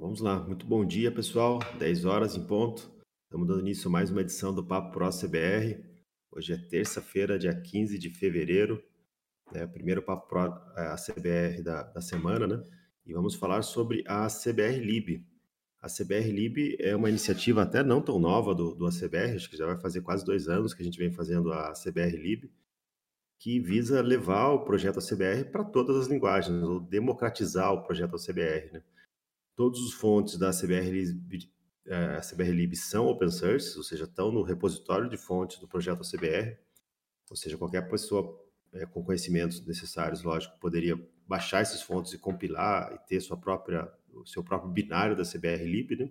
Então vamos lá, muito bom dia pessoal, 10 horas em ponto. Estamos dando início a mais uma edição do Papo Pro CBR. Hoje é terça-feira, dia 15 de fevereiro, é o primeiro Papo Pro é, a CBR da, da semana, né? E vamos falar sobre a CBR Lib. A CBR Lib é uma iniciativa até não tão nova do, do ACBR, acho que já vai fazer quase dois anos que a gente vem fazendo a CBR Lib, que visa levar o projeto ACBR para todas as linguagens, ou democratizar o projeto ACBR, né? Todos os fontes da CBR Lib, é, a CBR Lib são open source, ou seja, estão no repositório de fontes do projeto CBR, ou seja, qualquer pessoa é, com conhecimentos necessários, lógico, poderia baixar esses fontes e compilar e ter sua própria, o seu próprio binário da CBR Lib, né?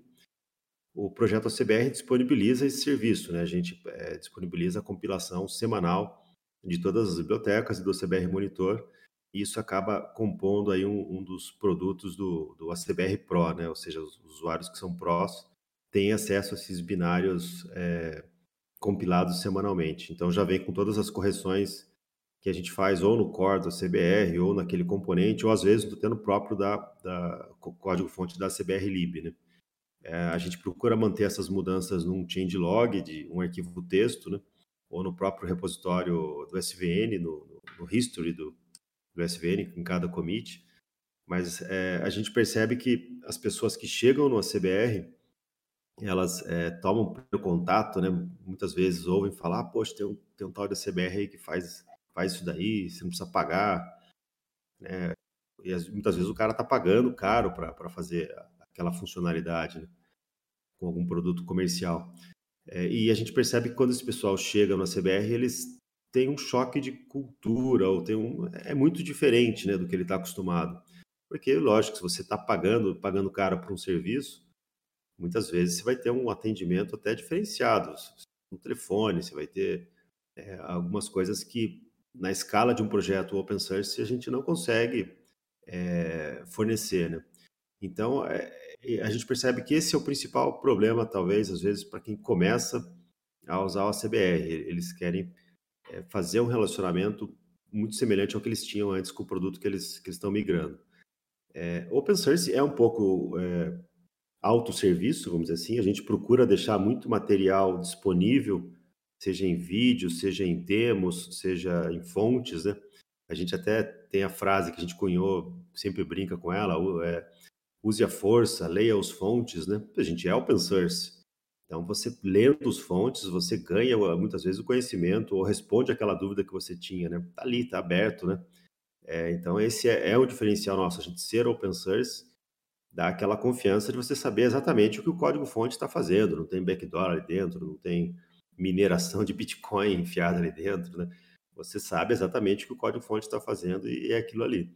O projeto CBR disponibiliza esse serviço, né? A gente é, disponibiliza a compilação semanal de todas as bibliotecas e do CBR Monitor isso acaba compondo aí um, um dos produtos do, do ACBR Pro, né? Ou seja, os usuários que são prós têm acesso a esses binários é, compilados semanalmente. Então já vem com todas as correções que a gente faz ou no core do CBR ou naquele componente, ou às vezes no próprio da, da código-fonte da CBR Lib, né? É, a gente procura manter essas mudanças num changelog de um arquivo texto, né? Ou no próprio repositório do SVN, no, no history do, do SVN em cada commit, mas é, a gente percebe que as pessoas que chegam no ACBR, elas é, tomam contato, né? Muitas vezes ouvem falar, poxa, tem um, tem um tal de ACBR aí que faz, faz isso daí, você não precisa pagar, né? E muitas vezes o cara está pagando caro para fazer aquela funcionalidade, né? Com algum produto comercial. É, e a gente percebe que quando esse pessoal chega no ACBR, eles tem um choque de cultura, ou tem um, é muito diferente né, do que ele está acostumado. Porque, lógico, se você está pagando, pagando caro por um serviço, muitas vezes você vai ter um atendimento até diferenciado. No telefone, você vai ter é, algumas coisas que, na escala de um projeto open source, a gente não consegue é, fornecer. Né? Então, é, a gente percebe que esse é o principal problema, talvez, às vezes, para quem começa a usar o ACBR. Eles querem é fazer um relacionamento muito semelhante ao que eles tinham antes com o produto que eles, que eles estão migrando. É, open source é um pouco é, autosserviço, vamos dizer assim, a gente procura deixar muito material disponível, seja em vídeo, seja em demos, seja em fontes, né? A gente até tem a frase que a gente cunhou, sempre brinca com ela, é, use a força, leia os fontes, né? A gente é open source, então, você lendo os fontes, você ganha muitas vezes o conhecimento ou responde aquela dúvida que você tinha, né? Tá ali, tá aberto, né? É, então, esse é, é o diferencial nosso, a gente ser open source dá aquela confiança de você saber exatamente o que o código-fonte está fazendo. Não tem backdoor ali dentro, não tem mineração de Bitcoin enfiada ali dentro, né? Você sabe exatamente o que o código-fonte está fazendo e é aquilo ali.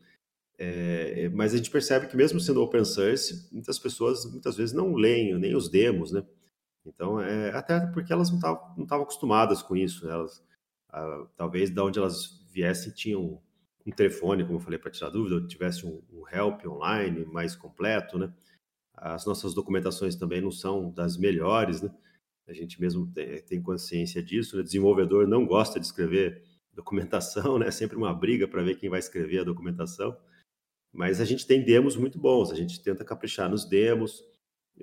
É, mas a gente percebe que mesmo sendo open source, muitas pessoas muitas vezes não leem nem os demos, né? Então, é, até porque elas não estavam não acostumadas com isso. Né? Elas, talvez de onde elas viessem tinham um telefone, como eu falei, para tirar dúvida, ou tivesse um, um, help online mais completo, né? As nossas documentações também não são das melhores, né? A gente mesmo tem, tem consciência disso. Né? Desenvolvedor não gosta de escrever documentação, né? É sempre uma briga para ver quem vai escrever a documentação. Mas a gente tem demos muito bons. A gente tenta caprichar nos demos.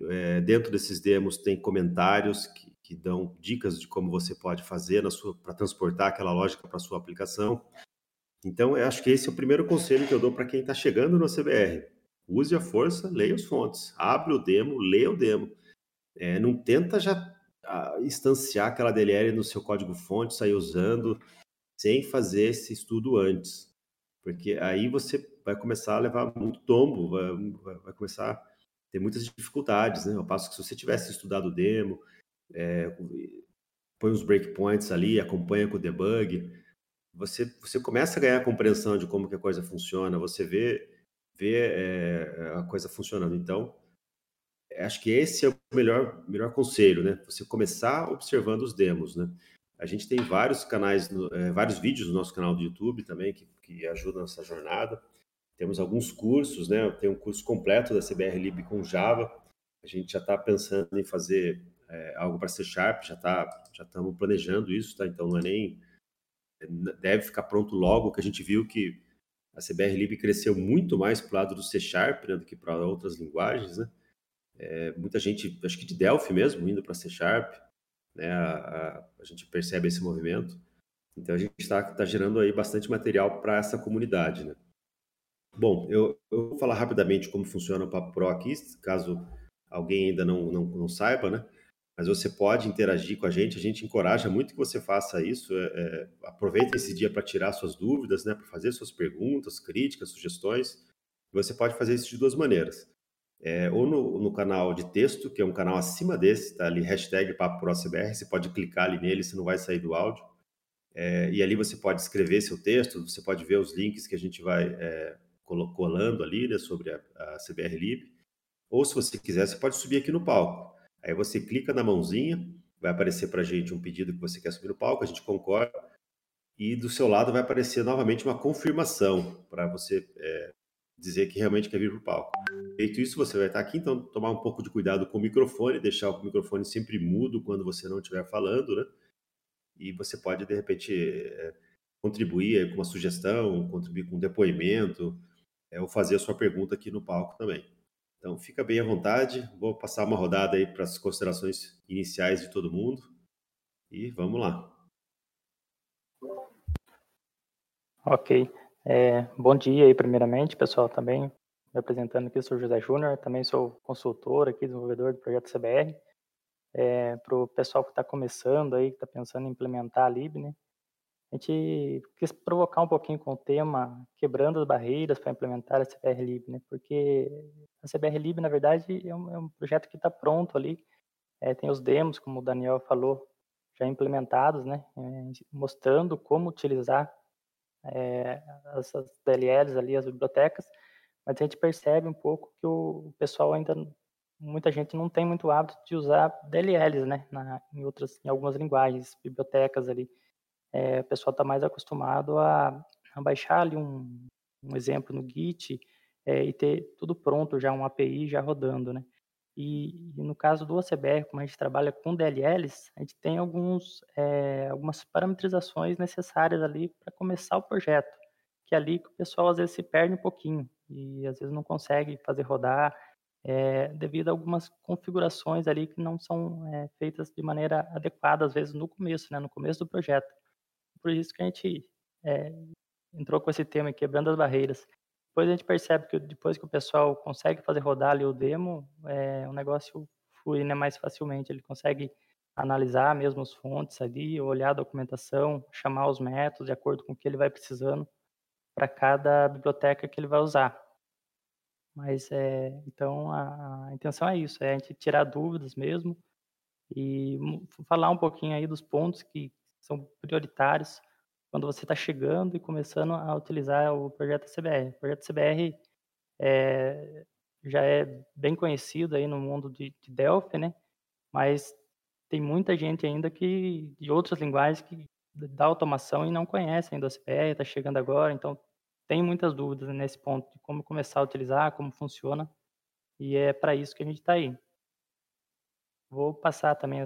É, dentro desses demos tem comentários que, que, dão dicas de como você pode fazer para transportar aquela lógica para sua aplicação. Então, eu acho que esse é o primeiro conselho que eu dou para quem está chegando no CBR. Use a força, leia os fontes. Abre o demo, leia o demo. É, não tenta já instanciar aquela DLL no seu código-fonte, sair usando, sem fazer esse estudo antes. Porque aí você vai começar a levar muito tombo, vai, vai começar tem muitas dificuldades, né? Ao passo que se você tivesse estudado o demo, é, põe os breakpoints ali, acompanha com o debug, você, você começa a ganhar a compreensão de como que a coisa funciona, você vê, vê é, a coisa funcionando. Então, acho que esse é o melhor, melhor conselho, né? Você começar observando os demos, né? A gente tem vários canais, é, vários vídeos no nosso canal do YouTube também que, que ajudam nessa jornada. Temos alguns cursos, né? Tem um curso completo da CBR Lib com Java. A gente já está pensando em fazer é, algo para C Sharp, já tá, já estamos planejando isso, tá? Então não é nem deve ficar pronto logo, que a gente viu que a CBR Lib cresceu muito mais para o lado do C Sharp né, do que para outras linguagens, né? é, muita gente, acho que de Delphi mesmo, indo para C Sharp, né? A, a, a, gente percebe esse movimento. Então a gente está tá gerando aí bastante material para essa comunidade, né? Bom, eu, eu, vou falar rapidamente como funciona o Papo Pro aqui, caso alguém ainda não, não, não saiba, né? Mas você pode interagir com a gente, a gente encoraja muito que você faça isso. É, é, aproveita esse dia para tirar suas dúvidas, né? Para fazer suas perguntas, críticas, sugestões. Você pode fazer isso de duas maneiras. É, ou no, no, canal de texto, que é um canal acima desse, tá ali, hashtag Papo Pro CBR, você pode clicar ali nele, você não vai sair do áudio. É, e ali você pode escrever seu texto, você pode ver os links que a gente vai é, colando ali né, sobre a, a CBR Lib. Ou se você quiser, você pode subir aqui no palco. Aí você clica na mãozinha, vai aparecer para a gente um pedido que você quer subir no palco, a gente concorda, e do seu lado vai aparecer novamente uma confirmação para você é, dizer que realmente quer vir para o palco. Feito isso, você vai estar aqui, então tomar um pouco de cuidado com o microfone, deixar o microfone sempre mudo quando você não estiver falando, né? E você pode, de repente, é, contribuir com uma sugestão, contribuir com um depoimento, é, ou fazer a sua pergunta aqui no palco também. Então, fica bem à vontade. Vou passar uma rodada aí para as considerações iniciais de todo mundo. E vamos lá. Ok. É, bom dia aí, primeiramente, pessoal, também me apresentando aqui, sou José Júnior, também sou consultor aqui, desenvolvedor do projeto CBR. É, para o pessoal que está começando aí, que está pensando em implementar a Lib, né? A gente quis provocar um pouquinho com o tema quebrando as barreiras para implementar a CBR Lib, né? Porque a CBR Lib, na verdade, é um, é um projeto que está pronto ali, é, tem os demos, como o Daniel falou, já implementados, né? É, mostrando como utilizar é, essas DLLs ali, as bibliotecas, mas a gente percebe um pouco que o pessoal ainda, muita gente não tem muito hábito de usar DLLs, né, na, em outras, em algumas linguagens, bibliotecas ali. É, o pessoal está mais acostumado a, a, baixar ali um, um exemplo no Git é, e ter tudo pronto já, um API já rodando, né. E, e, no caso do OCBR, como a gente trabalha com DLLs, a gente tem alguns, é, algumas parametrizações necessárias ali para começar o projeto, que é ali que o pessoal às vezes se perde um pouquinho e às vezes não consegue fazer rodar é, devido a algumas configurações ali que não são é, feitas de maneira adequada, às vezes no começo, né, no começo do projeto. Por isso que a gente entrou com esse tema, quebrando as barreiras. Depois a gente percebe que depois que o pessoal consegue fazer rodar ali o demo, é, o negócio flui né, mais facilmente. Ele consegue analisar mesmo as fontes ali, olhar a documentação, chamar os métodos de acordo com o que ele vai precisando para cada biblioteca que ele vai usar. Mas é, então a, a, intenção é isso, é a gente tirar dúvidas mesmo e falar um pouquinho aí dos pontos que são prioritários quando você está chegando e começando a utilizar o projeto CBR. O projeto CBR é, já é bem conhecido aí no mundo de, de, Delphi, né? Mas tem muita gente ainda que de outras linguagens que dá automação e não conhece ainda o CBR, está chegando agora, então tem muitas dúvidas nesse ponto de como começar a utilizar, como funciona, e é para isso que a gente está aí. Vou passar também a,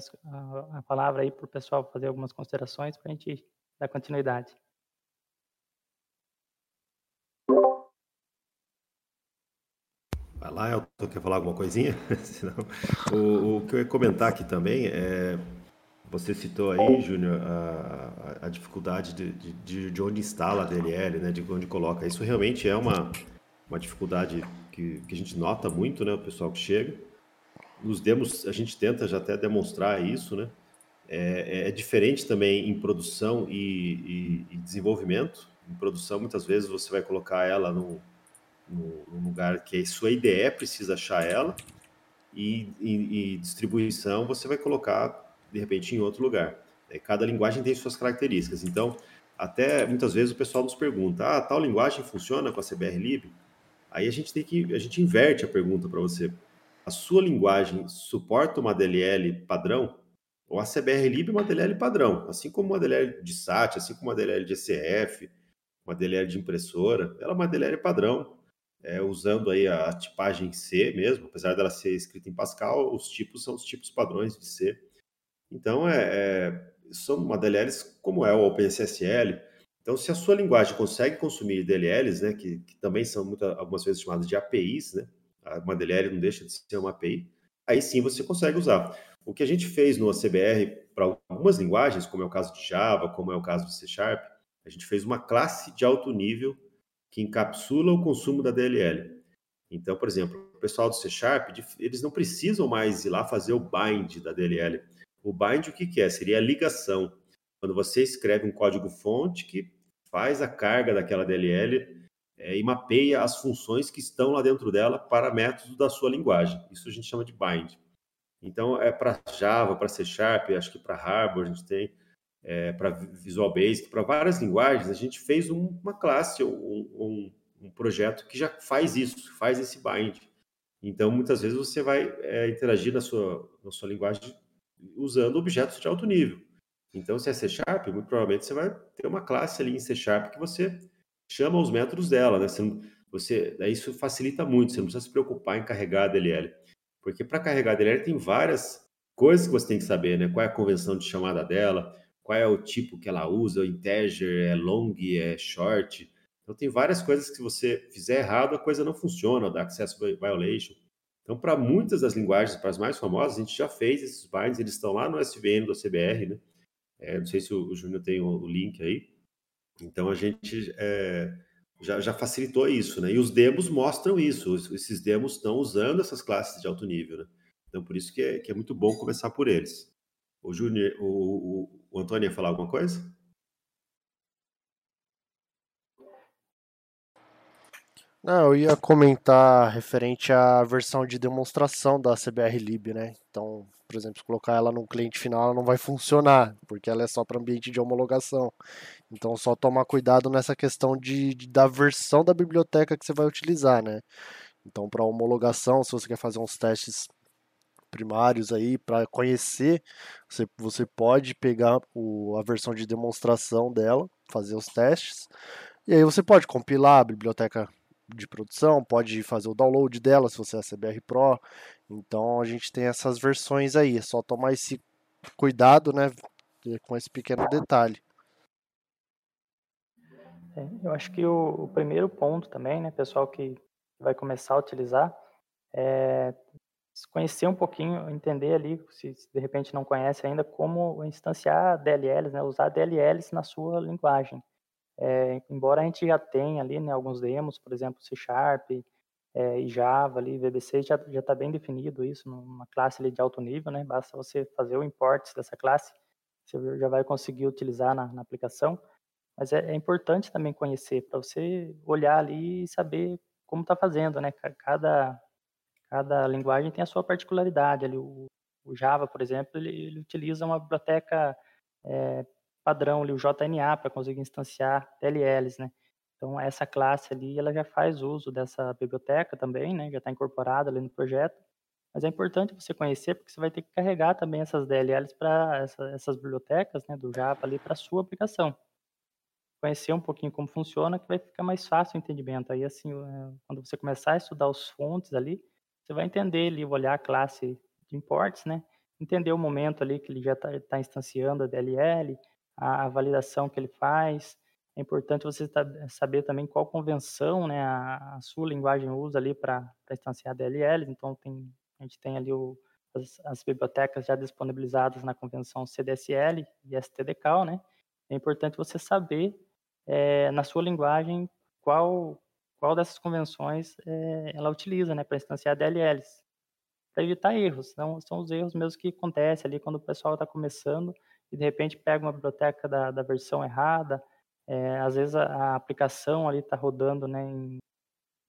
a palavra aí para o pessoal fazer algumas considerações para a gente dar continuidade. Vai lá, Elton, quer falar alguma coisinha? o, o, que eu ia comentar aqui também é. Você citou aí, Júnior, a, a, dificuldade de, de, de, onde instala a DLL, né, de onde coloca. Isso realmente é uma, uma dificuldade que, que a gente nota muito, né, o pessoal que chega. Nos demos, a gente tenta já até demonstrar isso, né? É, é, diferente também em produção e, e, e, desenvolvimento. Em produção, muitas vezes você vai colocar ela no, no, no lugar que a sua IDE precisa achar ela, e, e, distribuição você vai colocar de repente em outro lugar. É, cada linguagem tem suas características. Então, até muitas vezes o pessoal nos pergunta: ah, tal linguagem funciona com a CBR Lib? Aí a gente tem que a gente inverte a pergunta para você. A sua linguagem suporta uma DLL padrão? O ACBR Lib é uma DLL padrão, assim como uma DLL de SAT, assim como uma DLL de ECF, uma DLL de impressora, ela é uma DLL padrão, é, usando aí a tipagem C mesmo, apesar dela ser escrita em Pascal, os tipos são os tipos padrões de C. Então, é, é, são uma DLLs como é o OpenSSL. Então, se a sua linguagem consegue consumir DLLs, né, que, que também são muita, algumas vezes chamadas de APIs, né, uma DLL não deixa de ser uma API, aí sim você consegue usar. O que a gente fez no ACBR para algumas linguagens, como é o caso de Java, como é o caso de C Sharp, a gente fez uma classe de alto nível que encapsula o consumo da DLL. Então, por exemplo, o pessoal do C Sharp, eles não precisam mais ir lá fazer o bind da DLL. O bind, o que, que é? Seria a ligação. Quando você escreve um código-fonte que faz a carga daquela DLL é, e mapeia as funções que estão lá dentro dela para métodos da sua linguagem. Isso a gente chama de bind. Então, é para Java, para C Sharp, acho que para Harbor a gente tem, é, para Visual Basic, para várias linguagens, a gente fez um, uma classe, um, um, um, projeto que já faz isso, faz esse bind. Então, muitas vezes você vai é, interagir na sua, na sua linguagem usando objetos de alto nível. Então, se é C Sharp, muito provavelmente você vai ter uma classe ali em C Sharp que você chama os métodos dela, né? Você, você, isso facilita muito, você não precisa se preocupar em carregar a DLL. Porque para carregar a DLL tem várias coisas que você tem que saber, né? Qual é a convenção de chamada dela, qual é o tipo que ela usa, o integer, é long, é short. Então tem várias coisas que se você fizer errado, a coisa não funciona, da access violation. Então, para muitas das linguagens, para as mais famosas, a gente já fez esses binds, eles estão lá no SVN do CBR, né? É, não sei se o, o Júnior tem o, o, link aí. Então, a gente é, já, já facilitou isso, né? E os demos mostram isso. Esses demos estão usando essas classes de alto nível, né? Então, por isso que é, que é muito bom começar por eles. O Júnior, o, o, o Antônio ia falar alguma coisa? Não, eu ia comentar referente à versão de demonstração da CBR Lib, né? Então, por exemplo, se colocar ela no cliente final, ela não vai funcionar, porque ela é só para ambiente de homologação. Então, só tomar cuidado nessa questão de, de, da versão da biblioteca que você vai utilizar, né? Então, para homologação, se você quer fazer uns testes primários aí para conhecer, você, você pode pegar o, a versão de demonstração dela, fazer os testes, e aí você pode compilar a biblioteca de produção, pode fazer o download dela se você é CBR Pro. Então a gente tem essas versões aí, é só tomar esse cuidado, né, com esse pequeno detalhe. É, eu acho que o, o, primeiro ponto também, né, pessoal que vai começar a utilizar, é conhecer um pouquinho, entender ali, se, se de repente não conhece ainda, como instanciar DLLs, né, usar DLLs na sua linguagem. É, embora a gente já tenha ali né, alguns demos, por exemplo, C Sharp é, e Java ali, VBC já está bem definido isso numa classe ali de alto nível, né? Basta você fazer o import dessa classe, você já vai conseguir utilizar na, na aplicação. Mas é, é, importante também conhecer para você olhar ali e saber como está fazendo, né? Cada cada linguagem tem a sua particularidade. Ali, o, o Java, por exemplo, ele, ele utiliza uma biblioteca é, padrão ali, o JNA, para conseguir instanciar DLLs, né? Então, essa classe ali, ela já faz uso dessa biblioteca também, né? Já está incorporada ali no projeto. Mas é importante você conhecer, porque você vai ter que carregar também essas DLLs para essa, essas bibliotecas, né, do Java ali para a sua aplicação. Conhecer um pouquinho como funciona, que vai ficar mais fácil o entendimento. Aí, assim, é, quando você começar a estudar os fontes ali, você vai entender ali, olhar a classe de imports, né? Entender o momento ali que ele já está tá instanciando a DLL, a, a, validação que ele faz. É importante você tá, saber também qual convenção né, a, sua linguagem usa ali para instanciar DLL. Então, tem, a gente tem ali o, as, as, bibliotecas já disponibilizadas na convenção CDSL e STDCAL, né? É importante você saber é, na sua linguagem qual qual dessas convenções é, ela utiliza, né, para instanciar DLLs, para evitar erros. Então, são os erros mesmo que acontecem ali quando o pessoal está começando e de repente pega uma biblioteca da, da versão errada. É, às vezes a, a aplicação ali está rodando né, em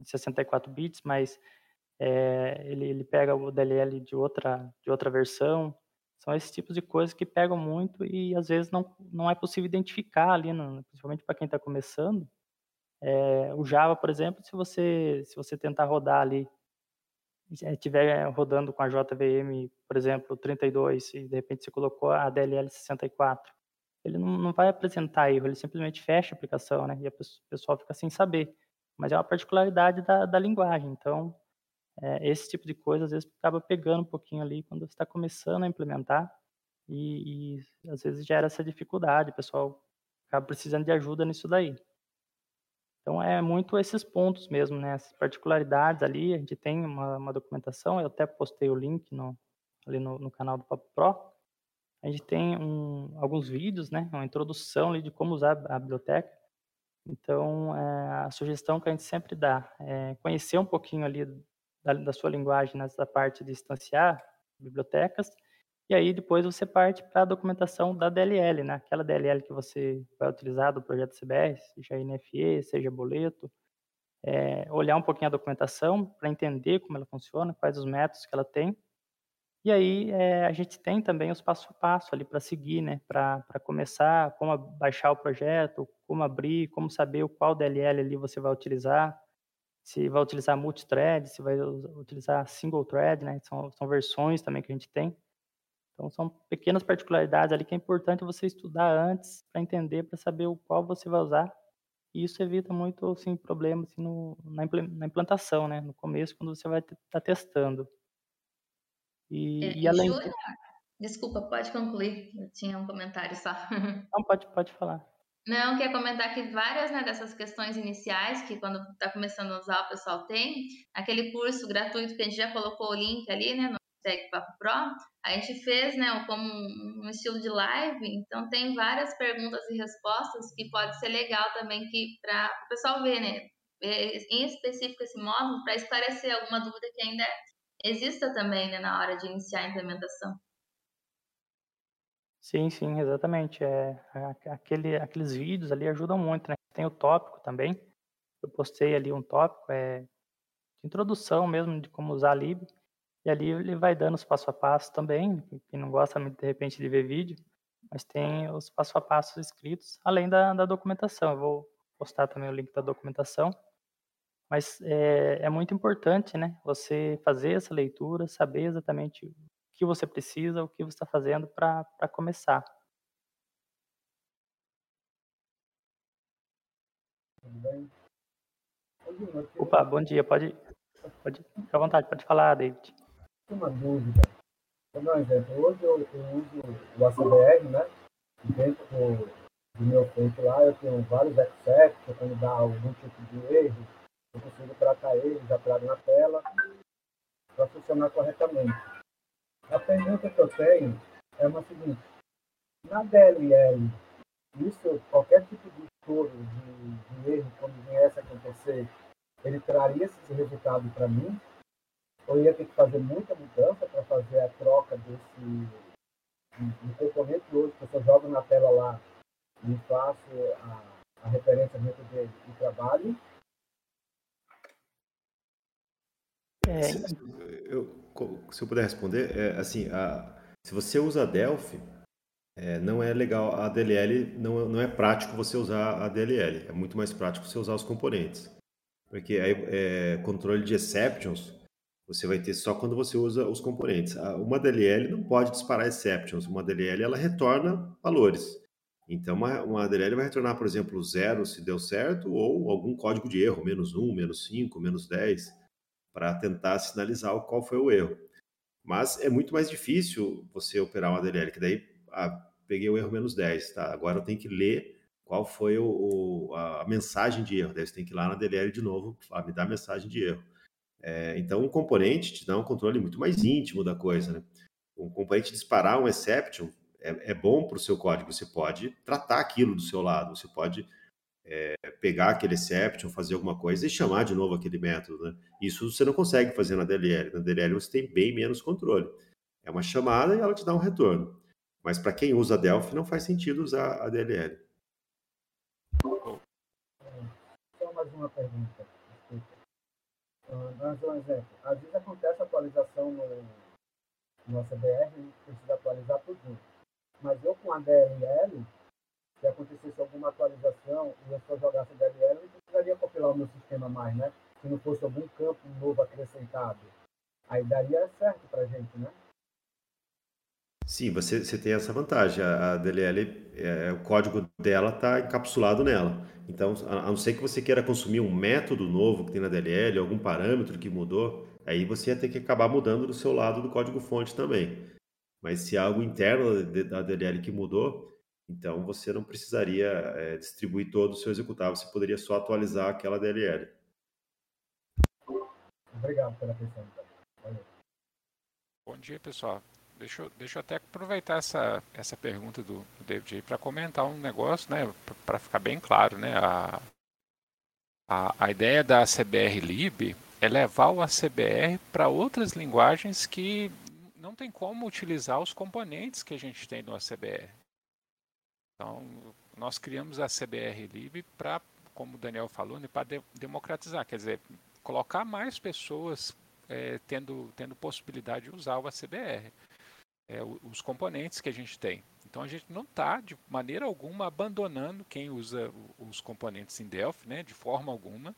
64 bits, mas é, ele, ele pega o DLL de outra, de outra versão. São esses tipos de coisas que pegam muito e às vezes não, não é possível identificar ali, no, principalmente para quem está começando. É, o Java, por exemplo, se você, se você tentar rodar ali estiver eh, rodando com a JVM, por exemplo, 32, e de repente você colocou a DLL 64, ele não, não vai apresentar erro, ele simplesmente fecha a aplicação, né? E o pessoal fica sem saber. Mas é uma particularidade da, da linguagem. Então, é, esse tipo de coisa às vezes acaba pegando um pouquinho ali quando você está começando a implementar e, e às vezes gera essa dificuldade, o pessoal acaba precisando de ajuda nisso daí. Então, é muito esses pontos mesmo, né? Essas particularidades ali, a gente tem uma, uma documentação, eu até postei o link no, ali no, no canal do Papo Pro, a gente tem um, alguns vídeos, né, uma introdução ali de como usar a biblioteca. Então, é, a sugestão que a gente sempre dá é conhecer um pouquinho ali da, da sua linguagem nessa parte de instanciar bibliotecas, e aí depois você parte para a documentação da DLL, né? Aquela DLL que você vai utilizar do projeto CBR, seja NFE, seja boleto, é, olhar um pouquinho a documentação para entender como ela funciona, quais os métodos que ela tem, e aí é, a gente tem também os passo a passo ali para seguir, né? Para começar, como baixar o projeto, como abrir, como saber qual DLL ali você vai utilizar, se vai utilizar multithread, se vai utilizar single thread, né? São, são versões também que a gente tem. Então são pequenas particularidades ali que é importante você estudar antes para entender, para saber o qual você vai usar. E isso evita muito assim, problemas assim, no, na implantação, né? No começo, quando você vai estar tá testando. E, é, e além. Júnior, desculpa, pode concluir. Eu tinha um comentário só. Não, pode, pode falar. Não, quer comentar que várias né, dessas questões iniciais, que quando está começando a usar o pessoal tem, aquele curso gratuito que a gente já colocou o link ali, né, no Tech Papo Pro, a gente fez, né, como um estilo de live, então tem várias perguntas e respostas que pode ser legal também que para o pessoal ver, né, em específico esse módulo, para esclarecer alguma dúvida que ainda exista também né, na hora de iniciar a implementação. Sim, sim, exatamente. É, aquele, aqueles vídeos ali ajudam muito, né? Tem o tópico também. Eu postei ali um tópico, é de introdução mesmo de como usar a lib. E ali ele vai dando os passo a passo também. Quem não gosta de repente de ver vídeo, mas tem os passo a passo escritos, além da, da documentação. Eu vou postar também o link da documentação. Mas é, é muito importante, né? Você fazer essa leitura, saber exatamente que você precisa, o que você está fazendo para começar. Opa, bom dia. Pode, pode ficar à vontade, pode falar, David. Uma dúvida. Exemplo. Hoje eu, uso o ACBR, né? Dentro do, meu frente lá, eu tenho vários excepts, quando dá algum tipo de erro, eu consigo tratar ele, já trago na tela, para funcionar corretamente. A pergunta que eu tenho é uma seguinte, na DLL, isso, qualquer tipo de estouro, de, de erro, quando viesse a acontecer, ele traria esse resultado para mim? Ou ia ter que fazer muita mudança para fazer a troca desse de, componente hoje, que eu só jogo na tela lá e faço a, a referência dentro dele e trabalho? É... Eu, se eu puder responder, é, assim, a, se você usa Delphi, é, não é legal a DLL, não, não é prático você usar a DLL, é muito mais prático você usar os componentes. Porque aí, é, controle de exceptions você vai ter só quando você usa os componentes. Uma DLL não pode disparar exceptions, uma DLL ela retorna valores. Então, uma, uma DLL vai retornar, por exemplo, zero se deu certo, ou algum código de erro, menos um, menos cinco, menos dez para tentar sinalizar qual foi o erro. Mas é muito mais difícil você operar uma DLL, que daí ah, peguei o erro menos 10, tá? Agora eu tenho que ler qual foi o, o, a mensagem de erro. Daí você tem que ir lá na DLL de novo, ah, me dá a mensagem de erro. É, então, um componente te dá um controle muito mais íntimo da coisa, né? Um componente disparar um exception é, é bom para o seu código. Você pode tratar aquilo do seu lado, você pode é, pegar aquele exception, fazer alguma coisa e chamar de novo aquele método. Né? Isso você não consegue fazer na DLL. Na DLL você tem bem menos controle. É uma chamada e ela te dá um retorno. Mas para quem usa Delphi, não faz sentido usar a DLL. Só mais uma pergunta. Vamos dar um exemplo. Às vezes acontece atualização no, no a gente precisa atualizar tudo. Mas eu com a DLL, se acontecesse alguma atualização e eu só jogasse DLL, eu precisaria compilar o meu sistema mais, né? Se não fosse algum campo novo acrescentado. Aí daria certo para gente, né? Sim, você, você tem essa vantagem. A, a DLL, é, o código dela está encapsulado nela. Então, a, a não ser que você queira consumir um método novo que tem na DLL, algum parâmetro que mudou, aí você ia ter que acabar mudando do seu lado do código fonte também. Mas se há algo interno da DLL que mudou, Então, você não precisaria é, distribuir todo o seu executável, você poderia só atualizar aquela DLL. Obrigado pela atenção. Então. Bom dia, pessoal. Deixa eu, deixa eu até aproveitar essa, essa pergunta do, do David aí para comentar um negócio, né, para ficar bem claro, né, a, a, a ideia da CBR Lib é levar o ACBR para outras linguagens que não tem como utilizar os componentes que a gente tem no ACBR. Então, nós criamos a CBR Lib para, como o Daniel falou, né, para de, democratizar, quer dizer, colocar mais pessoas é, tendo, tendo possibilidade de usar o ACBR é, os componentes que a gente tem. Então a gente não está de maneira alguma abandonando quem usa os componentes em Delphi, né, de forma alguma.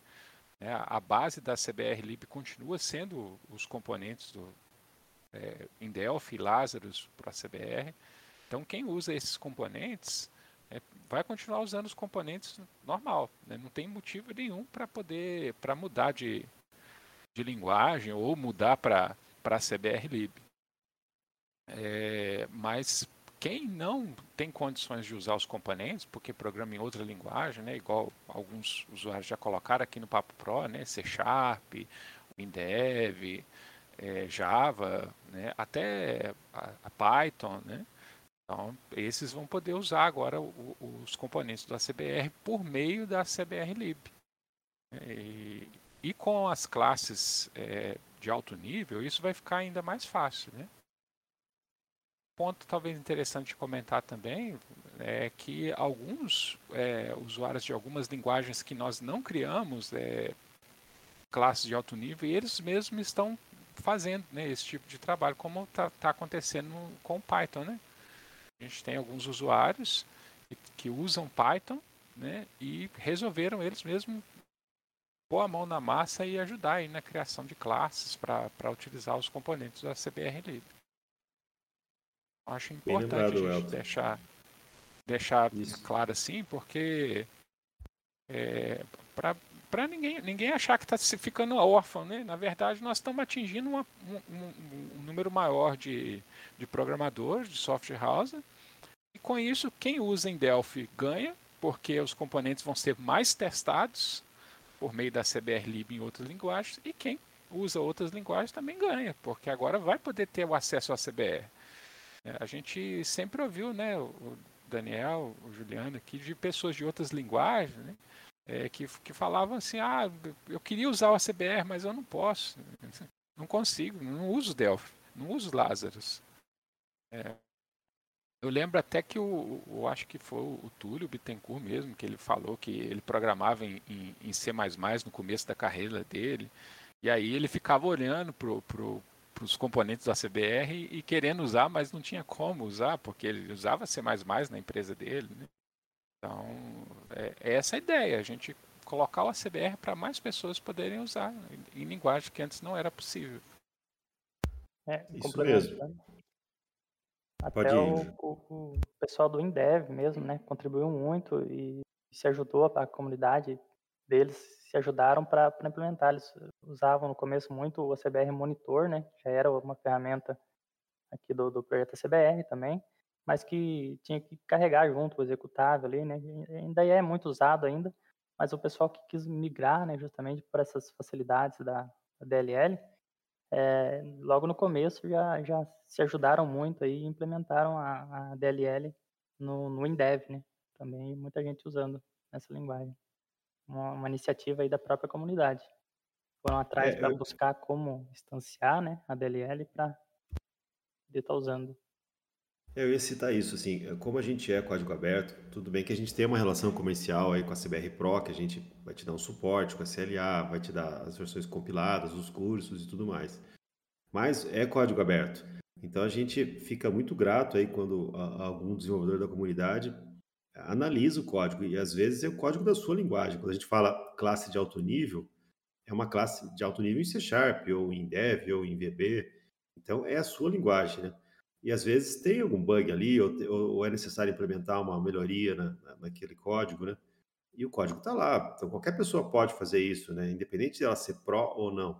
Né, a base da CBR Lib continua sendo os componentes do, é, em Delphi, Lazarus para a CBR. Então quem usa esses componentes é, vai continuar usando os componentes normal. Né, não tem motivo nenhum para poder para mudar de, de linguagem ou mudar para a CBR Lib. É, mas quem não tem condições de usar os componentes, porque programa em outra linguagem, né, igual alguns usuários já colocaram aqui no Papo Pro, né, C Sharp, WinDev, é, Java, né, até a, a, Python, né, então esses vão poder usar agora os componentes do ACBR por meio da CBR Lib. E, e com as classes é, de alto nível, isso vai ficar ainda mais fácil, né? ponto talvez interessante de comentar também é que alguns é, usuários de algumas linguagens que nós não criamos é, classes de alto nível, eles mesmos estão fazendo né, esse tipo de trabalho, como está tá acontecendo com o Python. Né? A gente tem alguns usuários que, que usam Python né, e resolveram eles mesmos pôr a mão na massa e ajudar aí na criação de classes para utilizar os componentes da CBR Lib. Acho importante lembrado, a gente deixar, deixar claro assim, porque é, para ninguém, ninguém achar que está ficando órfão, né? Na verdade, nós estamos atingindo uma, um, um, número maior de, de programadores, de software house, e com isso, quem usa em Delphi ganha, porque os componentes vão ser mais testados por meio da CBR Lib em outras linguagens, e quem usa outras linguagens também ganha, porque agora vai poder ter o acesso à CBR. É, a gente sempre ouviu, né, o Daniel, o Juliano aqui, de pessoas de outras linguagens, né, é, que, que falavam assim, ah, eu queria usar o ACBR, mas eu não posso, não consigo, não uso Delphi, não uso Lazarus. É, eu lembro até que o, eu acho que foi o Túlio Bittencourt mesmo, que ele falou que ele programava em, em, em C++ no começo da carreira dele, e aí ele ficava olhando pro, pro, para os componentes da CBR e querendo usar, mas não tinha como usar, porque ele usava C++ na empresa dele. Né? Então, é, é, essa a ideia, a gente colocar o ACBR para mais pessoas poderem usar em, em linguagem que antes não era possível. É, Isso mesmo. Né? Até o, o, pessoal do Indev mesmo, né, contribuiu muito e se ajudou a comunidade deles se ajudaram para implementar. Eles usavam no começo muito o CBR Monitor, né? Já era uma ferramenta aqui do, do projeto CBR também, mas que tinha que carregar junto o executável ali, né? Ainda é muito usado ainda, mas o pessoal que quis migrar, né, justamente por essas facilidades da, da DLL, é, logo no começo já, já se ajudaram muito aí e implementaram a, a DLL no, no Indev, né? Também muita gente usando essa linguagem uma, uma iniciativa aí da própria comunidade. Foram atrás é, para eu... buscar como instanciar né, a DLL para poder estar tá usando. Eu ia citar isso, assim, como a gente é código aberto, tudo bem que a gente tem uma relação comercial aí com a CBR Pro, que a gente vai te dar um suporte com a CLA, vai te dar as versões compiladas, os cursos e tudo mais. Mas é código aberto. Então a gente fica muito grato aí quando algum desenvolvedor da comunidade analisa o código e às vezes é o código da sua linguagem. Quando a gente fala classe de alto nível, é uma classe de alto nível em C Sharp, ou em Dev, ou em VB. Então é a sua linguagem, né? E às vezes tem algum bug ali, ou, ou é necessário implementar uma melhoria na, naquele código, né? E o código está lá. Então qualquer pessoa pode fazer isso, né? Independente de ela ser pró ou não.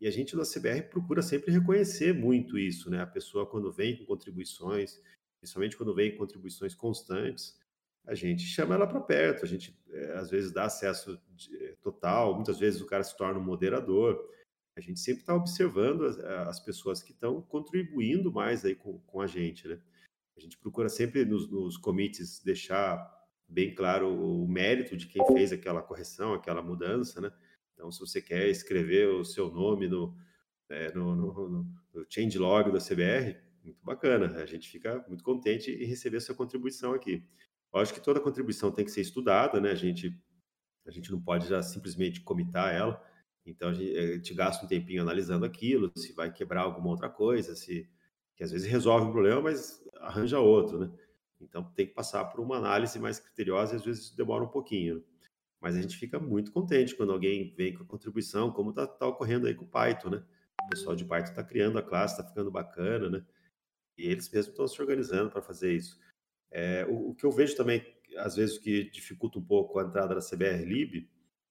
E a gente da CBR procura sempre reconhecer muito isso, né? A pessoa quando vem com contribuições, principalmente quando vem contribuições constantes, a gente chama ela para perto, a gente é, às vezes dá acesso de, total, muitas vezes o cara se torna um moderador. A gente sempre está observando as, as, pessoas que estão contribuindo mais aí com, com a gente, né? A gente procura sempre nos, nos commits deixar bem claro o mérito de quem fez aquela correção, aquela mudança, né? Então, se você quer escrever o seu nome no, é, no, no, no, no changelog da CBR, muito bacana. A gente fica muito contente em receber a sua contribuição aqui. Acho que toda contribuição tem que ser estudada, né? A gente, a gente não pode já simplesmente comitar ela. Então a gente, a gente, gasta um tempinho analisando aquilo, se vai quebrar alguma outra coisa, se que às vezes resolve um problema, mas arranja outro, né? Então tem que passar por uma análise mais criteriosa e às vezes demora um pouquinho. Né? Mas a gente fica muito contente quando alguém vem com a contribuição, como está tá ocorrendo aí com o Python, né? O pessoal de Python está criando a classe, está ficando bacana, né? E eles mesmos estão se organizando para fazer isso. É, o, o, que eu vejo também, às vezes, que dificulta um pouco a entrada da CBR Lib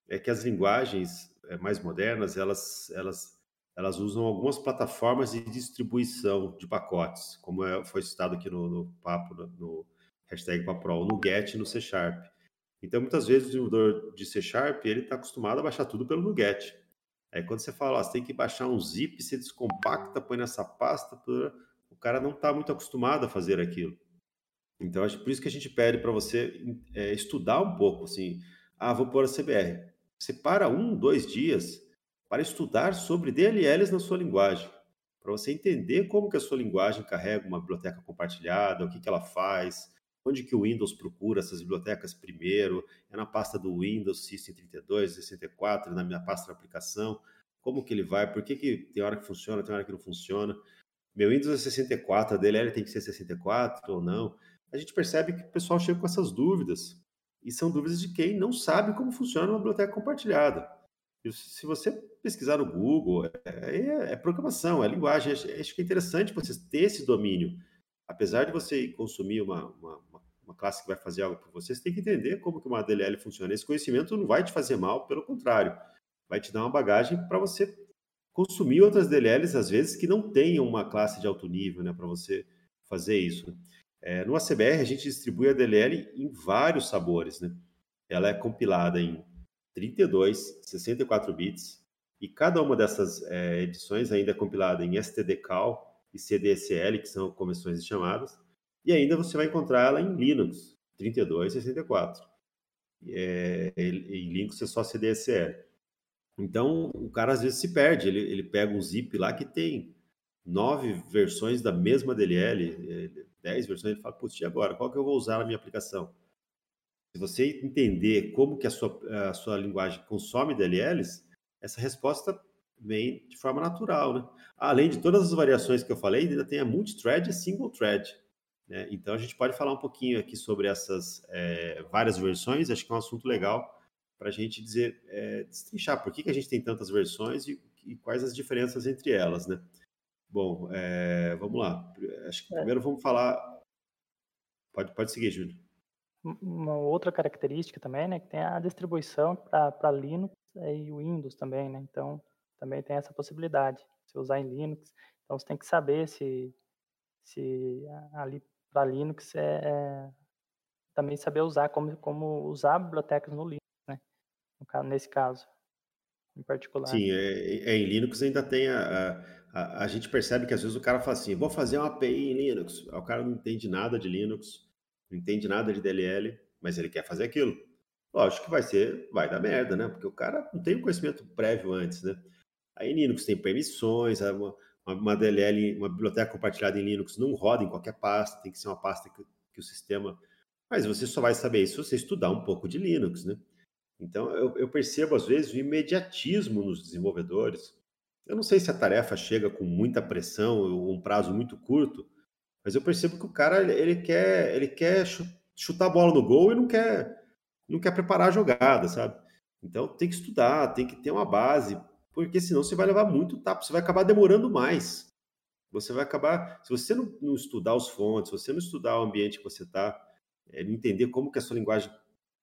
é que as linguagens mais modernas, elas, elas, elas usam algumas plataformas de distribuição de pacotes, como é, foi citado aqui no, no papo, no, hashtag Paprol, no GET e no C Sharp. Então, muitas vezes, o desenvolvedor de C Sharp, ele está acostumado a baixar tudo pelo NuGet. Aí, quando você fala, ó, você tem que baixar um zip, você descompacta, põe nessa pasta, o cara não está muito acostumado a fazer aquilo. Então, acho por isso que a gente pede para você é, estudar um pouco, assim, ah, vou pôr a CBR. Separa um, dois dias para estudar sobre DLLs na sua linguagem, para você entender como que a sua linguagem carrega uma biblioteca compartilhada, o que, que ela faz, onde que o Windows procura essas bibliotecas primeiro, é na pasta do Windows System 32, 64, na minha pasta de aplicação, como que ele vai, por que, que tem hora que funciona, tem hora que não funciona. Meu Windows é 64, a DLL tem que ser 64 ou não a gente percebe que o pessoal chega com essas dúvidas. E são dúvidas de quem não sabe como funciona uma biblioteca compartilhada. Se você pesquisar no Google, é, é, é programação, é linguagem. Acho que é interessante você ter esse domínio. Apesar de você consumir uma, uma, uma classe que vai fazer algo para você, você tem que entender como que uma DLL funciona. Esse conhecimento não vai te fazer mal, pelo contrário, vai te dar uma bagagem para você consumir outras DLLs, às vezes, que não tenham uma classe de alto nível, né, para você fazer isso. É, no ACBR, a gente distribui a DLL em vários sabores. Né? Ela é compilada em 32, 64 bits, e cada uma dessas é, edições ainda é compilada em STDCal e CDSL, que são convenções de chamadas, e ainda você vai encontrar ela em Linux, 32, 64. É, em Linux é só CDSL. Então, o cara às vezes se perde, ele, ele pega um zip lá que tem nove versões da mesma DLL, 10 versões, ele fala, putz, e agora? Qual que eu vou usar na minha aplicação? Se você entender como que a sua, a sua linguagem consome DLLs, essa resposta vem de forma natural, né? Além de todas as variações que eu falei, ainda tem a multithread e single thread. Né? Então a gente pode falar um pouquinho aqui sobre essas é, várias versões, acho que é um assunto legal para a gente dizer, é, destrinchar por que, que a gente tem tantas versões e, e quais as diferenças entre elas, né? Bom, é, vamos lá. Acho que é. primeiro vamos falar. Pode, pode seguir, Júlio. Uma outra característica também, né, que tem a distribuição para Linux e Windows também, né? Então, também tem essa possibilidade. Se usar em Linux, então você tem que saber se, se ali para Linux é, é, também saber usar como, como usar bibliotecas no Linux, né? No, nesse caso, em particular. Sim, é, é em Linux ainda tem a, a a, a, gente percebe que às vezes o cara fala assim, vou fazer uma API em Linux. O cara não entende nada de Linux, não entende nada de DLL, mas ele quer fazer aquilo. Lógico que vai ser, vai dar merda, né? Porque o cara não tem conhecimento prévio antes, né? Aí Linux tem permissões, uma, uma DLL, uma biblioteca compartilhada em Linux não roda em qualquer pasta, tem que ser uma pasta que, que o sistema. Mas você só vai saber isso se você estudar um pouco de Linux, né? Então eu, eu percebo às vezes o imediatismo nos desenvolvedores. Eu não sei se a tarefa chega com muita pressão ou um prazo muito curto, mas eu percebo que o cara ele quer ele quer chutar a bola no gol e não quer não quer preparar a jogada, sabe? Então tem que estudar, tem que ter uma base, porque senão você vai levar muito tapa, você vai acabar demorando mais. Você vai acabar, se você não, não estudar os fontes, se você não estudar o ambiente que você está, é, entender como que a sua linguagem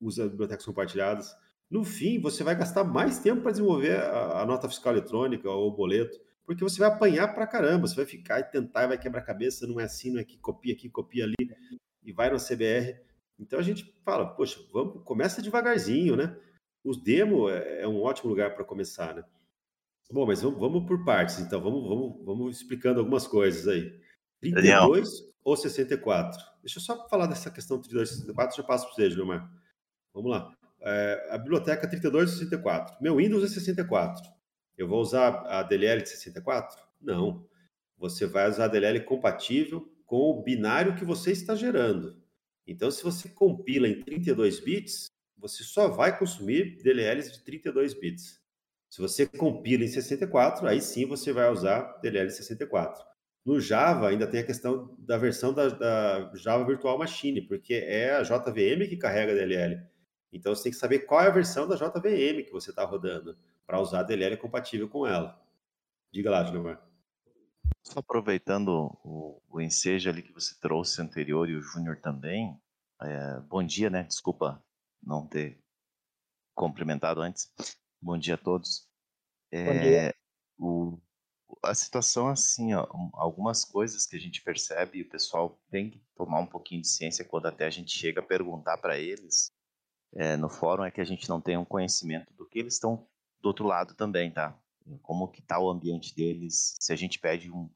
usa bibliotecas compartilhadas, no fim, você vai gastar mais tempo para desenvolver a, a, nota fiscal eletrônica ou o boleto porque você vai apanhar pra caramba, você vai ficar e tentar, vai quebrar a cabeça, não é assim, não é que copia aqui, copia ali, e vai no CBR. Então a gente fala, poxa, vamos, começa devagarzinho, né? Os demo é, é um ótimo lugar para começar, né? Bom, mas vamos, vamos, por partes, então, vamos, vamos, vamos explicando algumas coisas aí. 32 Daniel. ou 64? Deixa eu só falar dessa questão 32 e 64, já passo para você, Gilmar. Vamos lá. É, a biblioteca 32 e 64. Meu Windows é 64. Eu vou usar a DLL de 64? Não. Você vai usar a DLL compatível com o binário que você está gerando. Então, se você compila em 32 bits, você só vai consumir DLLs de 32 bits. Se você compila em 64, aí sim você vai usar DLL 64. No Java ainda tem a questão da versão da, da, Java Virtual Machine, porque é a JVM que carrega a DLL. Então você tem que saber qual é a versão da JVM que você está rodando para usar a DLL compatível com ela. Diga lá, Gilmar. Só aproveitando o, o ensejo ali que você trouxe anterior e o Júnior também. É, bom dia, né? Desculpa não ter cumprimentado antes. Bom dia a todos. É, bom dia. O, a situação assim, ó, algumas coisas que a gente percebe e o pessoal tem que tomar um pouquinho de ciência quando até a gente chega a perguntar para eles é, no fórum é que a gente não tem um conhecimento do que eles estão do outro lado também, tá? Como que tá o ambiente deles? Se a gente pede um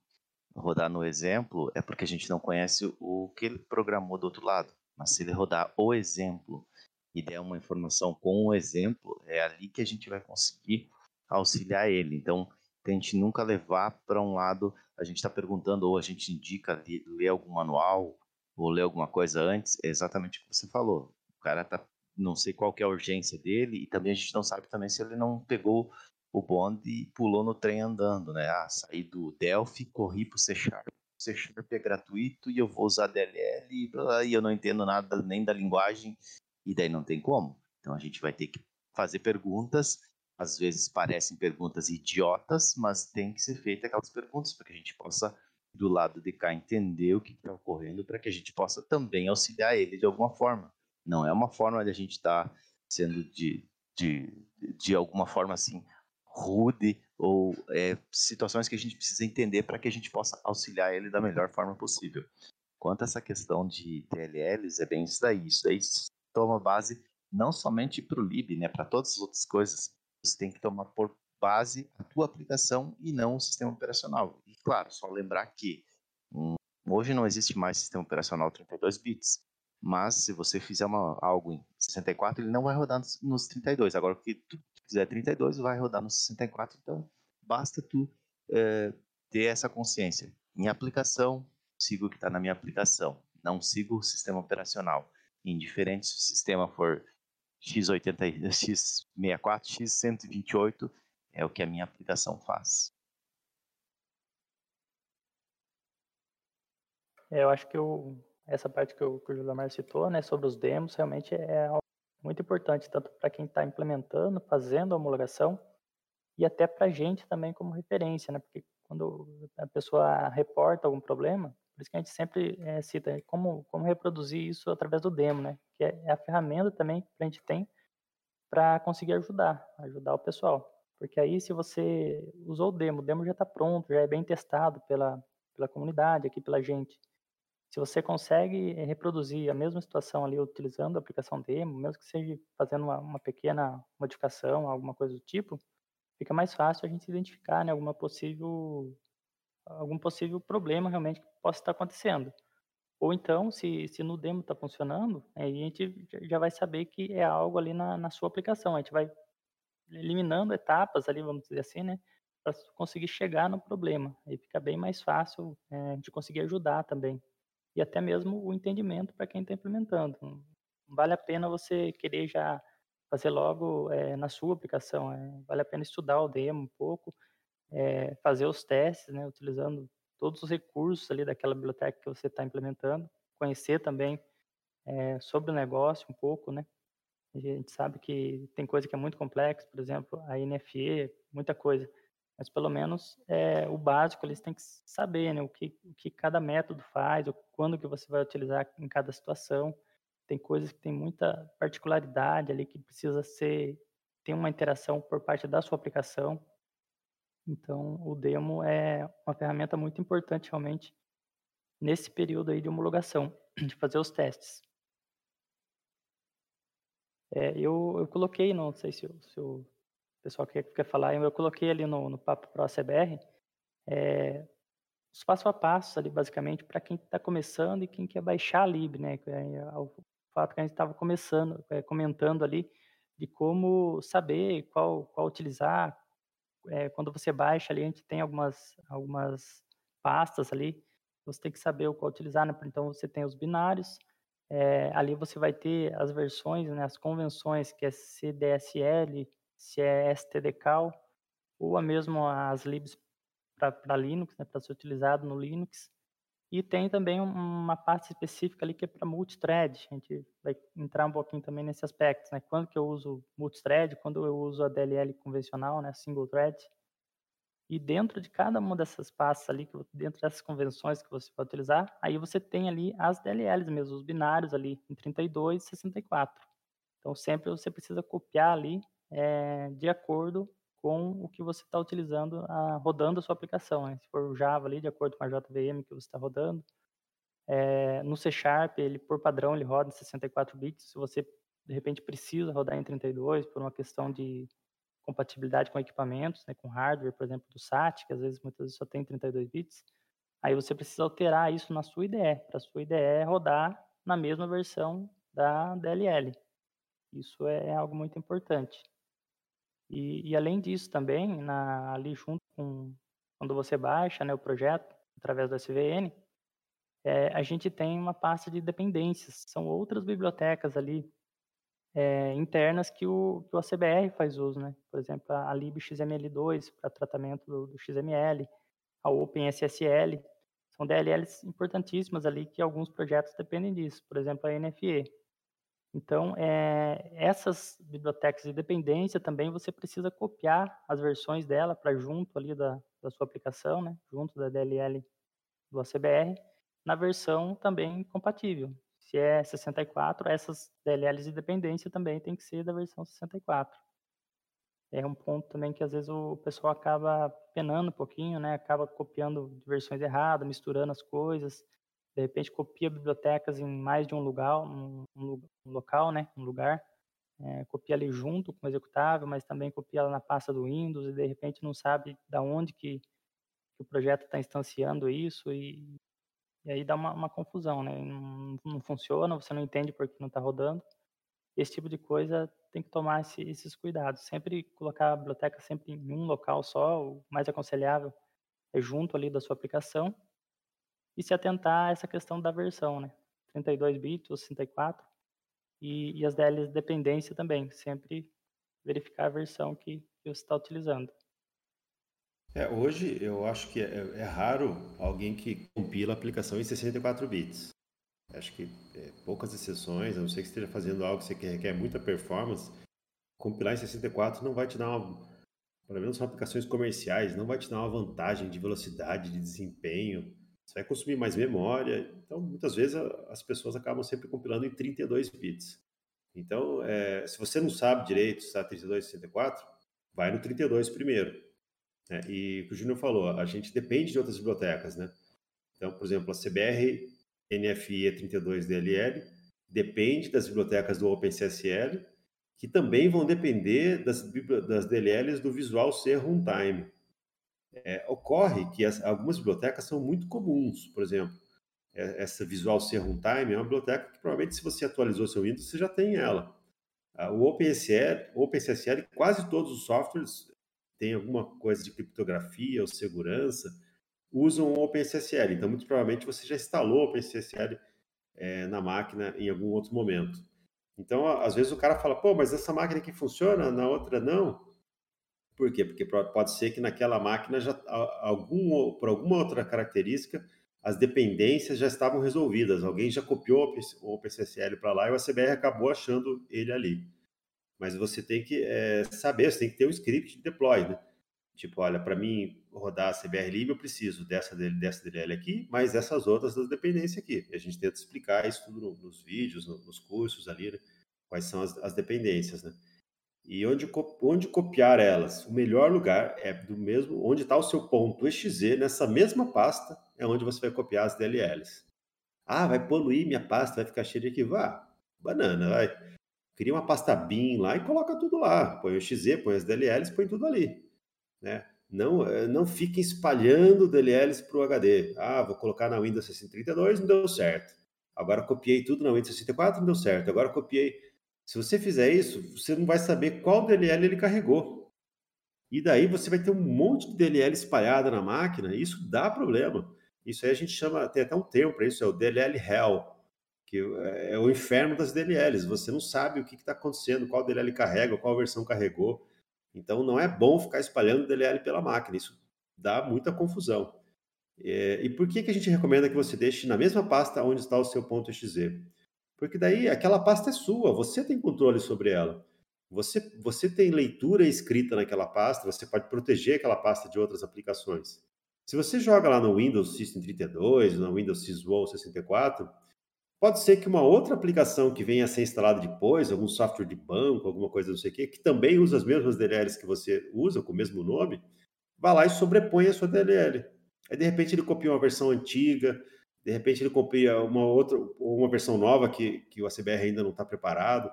rodar no exemplo, é porque a gente não conhece o que ele programou do outro lado. Mas se ele rodar o exemplo e der uma informação com o exemplo, é ali que a gente vai conseguir auxiliar ele. Então, tente nunca levar para um lado, a gente está perguntando ou a gente indica ler algum manual ou ler alguma coisa antes, é exatamente o que você falou. O cara tá não sei qual é a urgência dele e também a gente não sabe também se ele não pegou o bonde e pulou no trem andando, né? Ah, saí do Delphi, corri pro C Sharp. C Sharp é gratuito e eu vou usar DLL e eu não entendo nada nem da linguagem e daí não tem como. Então a gente vai ter que fazer perguntas, às vezes parecem perguntas idiotas, mas tem que ser feita aquelas perguntas para que a gente possa do lado de cá entender o que está ocorrendo para que a gente possa também auxiliar ele de alguma forma. Não é uma forma de a gente estar tá sendo de, de, de alguma forma assim rude ou é, situações que a gente precisa entender para que a gente possa auxiliar ele da melhor forma possível. Quanto a essa questão de TLLs, é bem isso daí. Isso daí toma base não somente para o lib, né, para todas as outras coisas. Você tem que tomar por base a tua aplicação e não o sistema operacional. E claro, só lembrar que um, hoje não existe mais sistema operacional 32 bits. Mas se você fizer uma, algo em 64, ele não vai rodar nos, nos 32. Agora, que tu quiser 32, vai rodar nos 64. Então, basta tu é, ter essa consciência. Minha aplicação, sigo o que está na minha aplicação. Não sigo o sistema operacional. Indiferente se o sistema for x80, x64, x128, é o que a minha aplicação faz. É, eu acho que o, essa parte que o, que o Juliomar citou, né, sobre os demos, realmente é algo muito importante, tanto para quem está implementando, fazendo a homologação, e até para a gente também como referência, né, porque quando a pessoa reporta algum problema, por isso que a gente sempre é, cita como, como reproduzir isso através do demo, né, que é, é a ferramenta também que a gente tem para conseguir ajudar, ajudar o pessoal. Porque aí, se você usou o demo, o demo já está pronto, já é bem testado pela, pela comunidade, aqui pela gente. Se você consegue reproduzir a mesma situação ali utilizando a aplicação demo, mesmo que seja fazendo uma, uma pequena modificação, alguma coisa do tipo, fica mais fácil a gente identificar né, alguma possível, algum possível problema realmente que possa estar acontecendo. Ou então, se, se no demo está funcionando, aí a gente já vai saber que é algo ali na, na sua aplicação. A gente vai eliminando etapas ali, vamos dizer assim, né? Para conseguir chegar no problema. Aí fica bem mais fácil é, de conseguir ajudar também e até mesmo o entendimento para quem está implementando. Não vale a pena você querer já fazer logo é, na sua aplicação. É, vale a pena estudar o demo um pouco, é, fazer os testes, né, utilizando todos os recursos ali daquela biblioteca que você está implementando, conhecer também sobre o negócio um pouco, né? A gente sabe que tem coisa que é muito complexa, por exemplo, a NFE, muita coisa mas pelo menos é, o básico eles têm que saber né, o, que, o que cada método faz, ou quando que você vai utilizar em cada situação. Tem coisas que tem muita particularidade ali que precisa ser tem uma interação por parte da sua aplicação. Então, o demo é uma ferramenta muito importante realmente nesse período aí de homologação, de fazer os testes. É, eu, eu coloquei, não sei se, se o pessoal quer, quer falar, eu coloquei ali no, no Papo Pro CBR é, os passo a passo ali, basicamente, para quem está começando e quem quer baixar a lib, né? É, o fato que a gente estava começando, é, comentando ali, de como saber qual, qual utilizar. É, quando você baixa ali, a gente tem algumas, algumas pastas ali, você tem que saber qual utilizar, né? Então, você tem os binários, é, ali você vai ter as versões, né, as convenções, que é CDSL, se é STDCal, ou a mesmo as libs para Linux, né, para ser utilizado no Linux. E tem também uma parte específica ali que é para multithread. A gente vai entrar um pouquinho também nesse aspecto, né? Quando que eu uso multithread, quando eu uso a DLL convencional, né, single thread. E dentro de cada uma dessas pastas ali, dentro dessas convenções que você vai utilizar, aí você tem ali as DLLs mesmo, os binários ali, em 32 e 64. Então sempre você precisa copiar ali é, de acordo com o que você está utilizando, a, rodando a sua aplicação. Né? Se for o Java ali, de acordo com a JVM que você está rodando. É, no C Sharp, ele por padrão, ele roda em 64 bits. Se você, de repente, precisa rodar em 32 por uma questão de compatibilidade com equipamentos, né, com hardware, por exemplo, do SAT, que às vezes muitas vezes só tem 32 bits, aí você precisa alterar isso na sua IDE, para a sua IDE rodar na mesma versão da DLL. Isso é algo muito importante. E, e além disso também, na, ali junto com quando você baixa né, o projeto através do SVN, é, a gente tem uma pasta de dependências. São outras bibliotecas ali é, internas que o, que o ACBR faz uso, né? Por exemplo, a libxml2 para tratamento do, do, XML, a OpenSSL, são DLLs importantíssimas ali que alguns projetos dependem disso. Por exemplo, a NFE. Então, é, essas bibliotecas de dependência também você precisa copiar as versões dela para junto ali da, da sua aplicação, né, junto da DLL do ACBR, na versão também compatível. Se é 64, essas DLLs de dependência também tem que ser da versão 64. É um ponto também que às vezes o pessoal acaba penando um pouquinho, né, acaba copiando versões erradas, misturando as coisas, de repente copia bibliotecas em mais de um lugar, um, um, local, né, um lugar, é, copia ali junto com o executável, mas também copia lá na pasta do Windows e de repente não sabe da onde que, que o projeto está instanciando isso e, e aí dá uma, uma confusão, né? Não, não, funciona, você não entende por que não está rodando. Esse tipo de coisa tem que tomar esse, esses cuidados. Sempre colocar a biblioteca sempre em um local só, o mais aconselhável é junto ali da sua aplicação e se atentar a essa questão da versão, né? 32 bits ou 64 e, e as DLs de dependência também, sempre verificar a versão que, você está utilizando. É, hoje eu acho que é, é, raro alguém que compila a aplicação em 64 bits. Acho que é, poucas exceções, a não ser que esteja fazendo algo que requer muita performance, compilar em 64 não vai te dar uma, pelo menos são aplicações comerciais, não vai te dar uma vantagem de velocidade, de desempenho, você vai consumir mais memória. Então, muitas vezes, as pessoas acabam sempre compilando em 32 bits. Então, é, se você não sabe direito se está 32 ou 64, vai no 32 primeiro. Né? E o que o Júnior falou, a gente depende de outras bibliotecas. Né? Então, por exemplo, a CBR NFI 32DLL depende das bibliotecas do OpenCSL, que também vão depender das, das DLLs do Visual C Runtime. É, ocorre que as, algumas bibliotecas são muito comuns, por exemplo, é, essa Visual C Runtime é uma biblioteca que provavelmente se você atualizou seu Windows, você já tem ela. Ah, o OpenSSL, OpenSSL, quase todos os softwares têm alguma coisa de criptografia ou segurança, usam o OpenSSL. Então, muito provavelmente você já instalou o OpenSSL é, na máquina em algum outro momento. Então, às vezes o cara fala, pô, mas essa máquina aqui funciona, na outra não. Por quê? Porque pode ser que naquela máquina, já, algum, por alguma outra característica, as dependências já estavam resolvidas. Alguém já copiou o OpenCSL para lá e o ACBR acabou achando ele ali. Mas você tem que é, saber, você tem que ter um script de deploy, né? Tipo, olha, para mim rodar a CBR Lib, eu preciso dessa, dessa DLL aqui, mas essas outras das dependências aqui. E a gente tenta explicar isso tudo nos vídeos, nos cursos ali, né? Quais são as, as dependências, né? E onde, onde copiar elas? O melhor lugar é do mesmo, onde está o seu ponto .exe, nessa mesma pasta, é onde você vai copiar as DLLs. Ah, vai poluir minha pasta, vai ficar cheia de arquivo. Ah, banana, vai. Cria uma pasta bin lá e coloca tudo lá. Põe o exe, põe as DLLs, põe tudo ali. Né? Não, eh, não fiquem espalhando DLLs para o HD. Ah, vou colocar na Windows 632, não deu certo. Agora copiei tudo na Windows 64, não deu certo. Agora copiei se você fizer isso, você não vai saber qual DLL ele carregou. E daí você vai ter um monte de DLL espalhada na máquina, e isso dá problema. Isso aí a gente chama, tem até um termo para isso, é o DLL Hell, que é, é o inferno das DLLs. Você não sabe o que está acontecendo, qual DLL carrega, qual versão carregou. Então não é bom ficar espalhando DLL pela máquina, isso dá muita confusão. É, e por que, que a gente recomenda que você deixe na mesma pasta onde está o seu ponto .exe? Porque daí aquela pasta é sua, você tem controle sobre ela. Você, você tem leitura escrita naquela pasta, você pode proteger aquela pasta de outras aplicações. Se você joga lá no Windows System 32, no Windows Syswall 64, pode ser que uma outra aplicação que venha a ser instalada depois, algum software de banco, alguma coisa não sei o quê, que também usa as mesmas DLLs que você usa, com o mesmo nome, vá lá e sobrepõe a sua DLL. Aí, de repente, ele copia uma versão antiga, de repente ele copia uma outra, uma versão nova que, que o ACBR ainda não está preparado.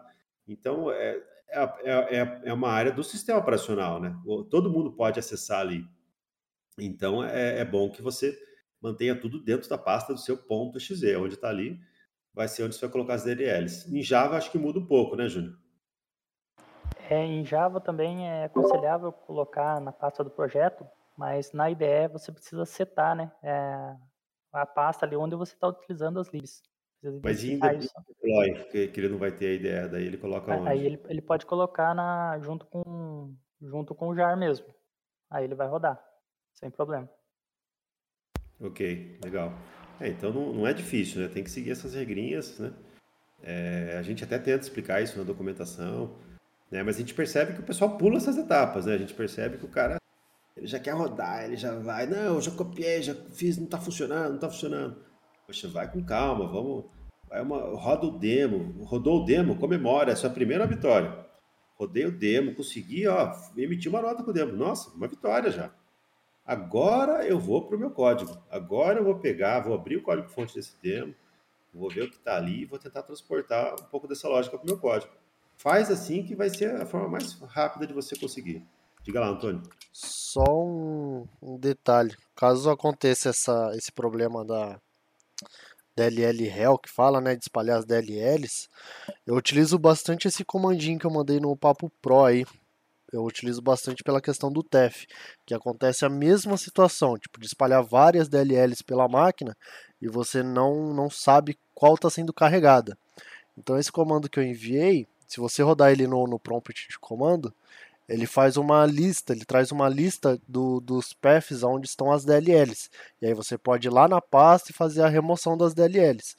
Então, é, é, é, é, uma área do sistema operacional, né? Todo mundo pode acessar ali. Então, é, é bom que você mantenha tudo dentro da pasta do seu ponto .exe, onde está ali, vai ser onde você vai colocar as DLLs. Em Java, acho que muda um pouco, né, Júnior? É, em Java também é aconselhável colocar na pasta do projeto, mas na IDE você precisa setar, né? É, a pasta ali onde você está utilizando as libs. Mas ainda deploy, que, que ele não vai ter a ideia, daí ele coloca aí, onde? Aí ele, ele pode colocar na, junto, com, junto com o jar mesmo. Aí ele vai rodar, sem problema. Ok, legal. É, então não, não, é difícil, né? Tem que seguir essas regrinhas, né? É, a gente até tenta explicar isso na documentação, né? Mas a gente percebe que o pessoal pula essas etapas, né? A gente percebe que o cara ele já quer rodar, ele já vai, não, já copiei, já fiz, não tá funcionando, não tá funcionando. Poxa, vai com calma, vamos. Vai uma, roda o demo, rodou o demo, comemora, é a sua primeira vitória. Rodei o demo, consegui, ó, emitir uma nota com o demo. Nossa, uma vitória já. Agora eu vou para o meu código. Agora eu vou pegar, vou abrir o código-fonte desse demo, vou ver o que está ali e vou tentar transportar um pouco dessa lógica para o meu código. Faz assim que vai ser a forma mais rápida de você conseguir. Diga lá, Antônio. Só um, um detalhe. Caso aconteça essa, esse problema da DLL Hell, que fala, né, de espalhar as DLLs, eu utilizo bastante esse comandinho que eu mandei no Papo Pro aí. Eu utilizo bastante pela questão do TEF, que acontece a mesma situação, tipo, de espalhar várias DLLs pela máquina e você não, não sabe qual está sendo carregada. Então esse comando que eu enviei, se você rodar ele no, no prompt de comando, ele faz uma lista, ele traz uma lista do, dos paths onde estão as DLLs. E aí você pode ir lá na pasta e fazer a remoção das DLLs.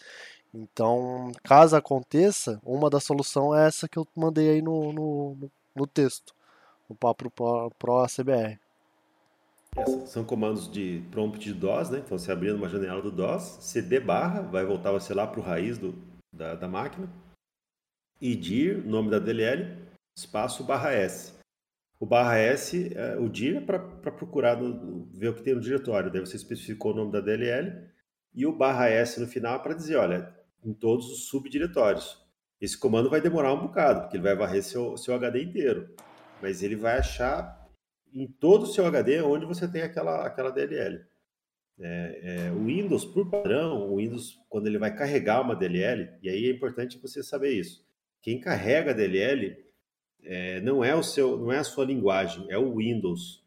Então, caso aconteça, uma das soluções é essa que eu mandei aí no, no, no texto, no Papo Pro, Pro ACBR. são comandos de prompt de DOS, né? Então, você abrindo uma janela do DOS, cd barra, vai voltar você lá para o raiz do, da, da máquina, e dir, nome da DLL, espaço barra S. O barra S, é, o dir é para procurar, no, ver o que tem no diretório. Daí você especificou o nome da DLL. E o barra S no final é para dizer, olha, em todos os subdiretórios. Esse comando vai demorar um bocado, porque ele vai varrer seu, seu HD inteiro. Mas ele vai achar em todo o seu HD onde você tem aquela, aquela DLL. É, é, o Windows, por padrão, o Windows, quando ele vai carregar uma DLL, e aí é importante você saber isso. Quem carrega a DLL é, não é o seu, não é a sua linguagem, é o Windows.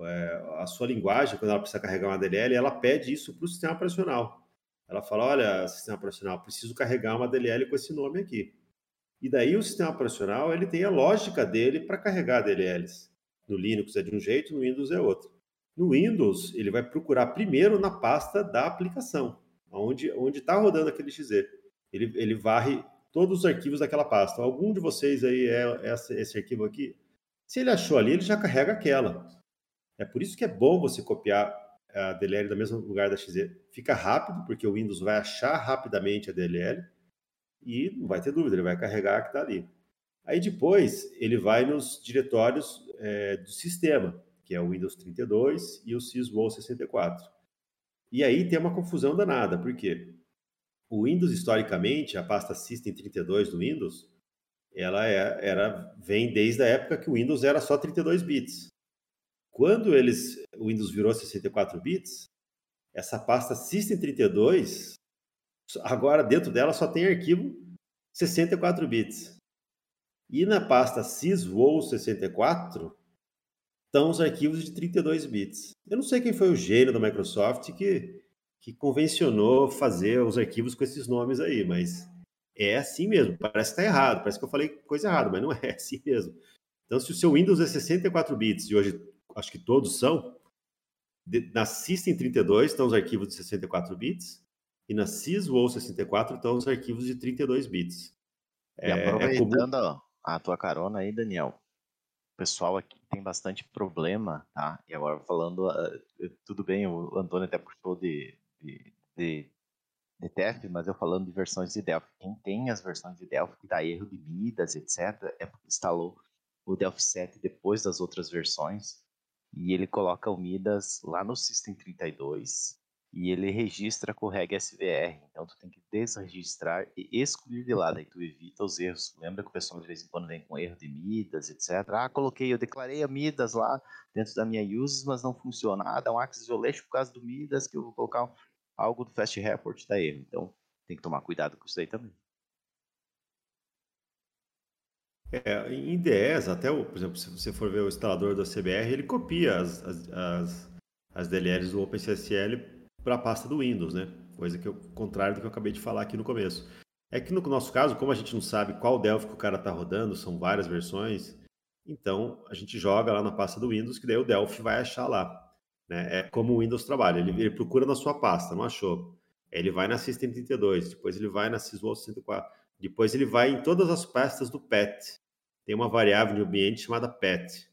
É, a sua linguagem, quando ela precisa carregar uma DLL, ela pede isso para o sistema operacional. Ela fala, olha, sistema operacional, preciso carregar uma DLL com esse nome aqui. E daí o sistema operacional ele tem a lógica dele para carregar DLLs. No Linux é de um jeito, no Windows é outro. No Windows, ele vai procurar primeiro na pasta da aplicação, onde está rodando aquele XZ. Ele, ele varre todos os arquivos daquela pasta. Algum de vocês aí é esse arquivo aqui? Se ele achou ali, ele já carrega aquela. É por isso que é bom você copiar a DLL do mesmo lugar da XZ. Fica rápido, porque o Windows vai achar rapidamente a DLL e não vai ter dúvida, ele vai carregar a que está ali. Aí depois ele vai nos diretórios é, do sistema, que é o Windows 32 e o syswow 64. E aí tem uma confusão danada, por quê? O Windows, historicamente, a pasta System 32 do Windows, ela é, era, vem desde a época que o Windows era só 32 bits. Quando eles, o Windows virou 64 bits, essa pasta System32, agora dentro dela só tem arquivo 64 bits. E na pasta syswow64 estão os arquivos de 32 bits. Eu não sei quem foi o gênio da Microsoft que, que convencionou fazer os arquivos com esses nomes aí, mas é assim mesmo. Parece que está errado, parece que eu falei coisa errada, mas não é assim mesmo. Então, se o seu Windows é 64 bits, e hoje acho que todos são, na System 32 estão os arquivos de 64 bits, e na syswow 64 estão os arquivos de 32 bits. E é, aproveitando é a tua carona aí, Daniel, o pessoal aqui tem bastante problema, tá? E agora falando, uh, tudo bem, o Antônio até puxou de, de, de, de TEF, mas eu falando de versões de Delphi. Quem tem as versões de Delphi que dá erro de Midas, etc., é porque instalou o Delphi 7 depois das outras versões e ele coloca o Midas lá no System 32 e ele registra com o reg SVR. Então tu tem que desregistrar e excluir de lá, daí tu evita os erros. Lembra que o pessoal de vez em quando vem com erro de Midas, etc. Ah, coloquei, eu declarei a Midas lá dentro da minha uses, mas não funciona. Ah, dá um access violation por causa do Midas que eu vou colocar algo do fast report dá erro. Então tem que tomar cuidado com isso aí também. É, em IDEs, até, o, por exemplo, se você for ver o instalador da CBR, ele copia as, as, as, as DLLs do OpenSSL para a pasta do Windows, né? Coisa que é o contrário do que eu acabei de falar aqui no começo. É que no nosso caso, como a gente não sabe qual Delphi que o cara está rodando, são várias versões, então a gente joga lá na pasta do Windows, que daí o Delphi vai achar lá. Né? É como o Windows trabalha, ele, ele procura na sua pasta, não achou? Ele vai na System 32, depois ele vai na Syswow 64, depois ele vai em todas as pastas do PET. Tem uma variável de ambiente chamada PET.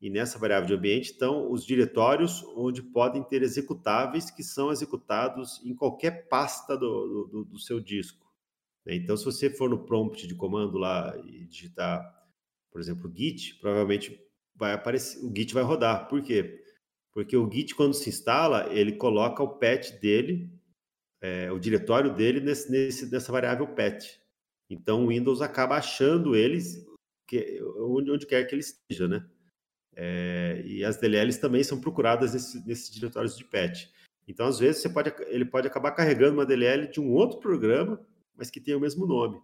E nessa variável de ambiente estão os diretórios onde podem ter executáveis que são executados em qualquer pasta do, do, do seu disco. Né? Então, se você for no prompt de comando lá e digitar, por exemplo, git, provavelmente vai aparecer, o git vai rodar. Por quê? Porque o git, quando se instala, ele coloca o pet dele, é, o diretório dele nesse, nesse, nessa variável pet. Então, o Windows acaba achando eles que, onde, onde quer que ele esteja, né? É, e as DLLs também são procuradas nesse, nesses diretórios de patch. Então, às vezes, você pode, ele pode acabar carregando uma DLL de um outro programa, mas que tem o mesmo nome.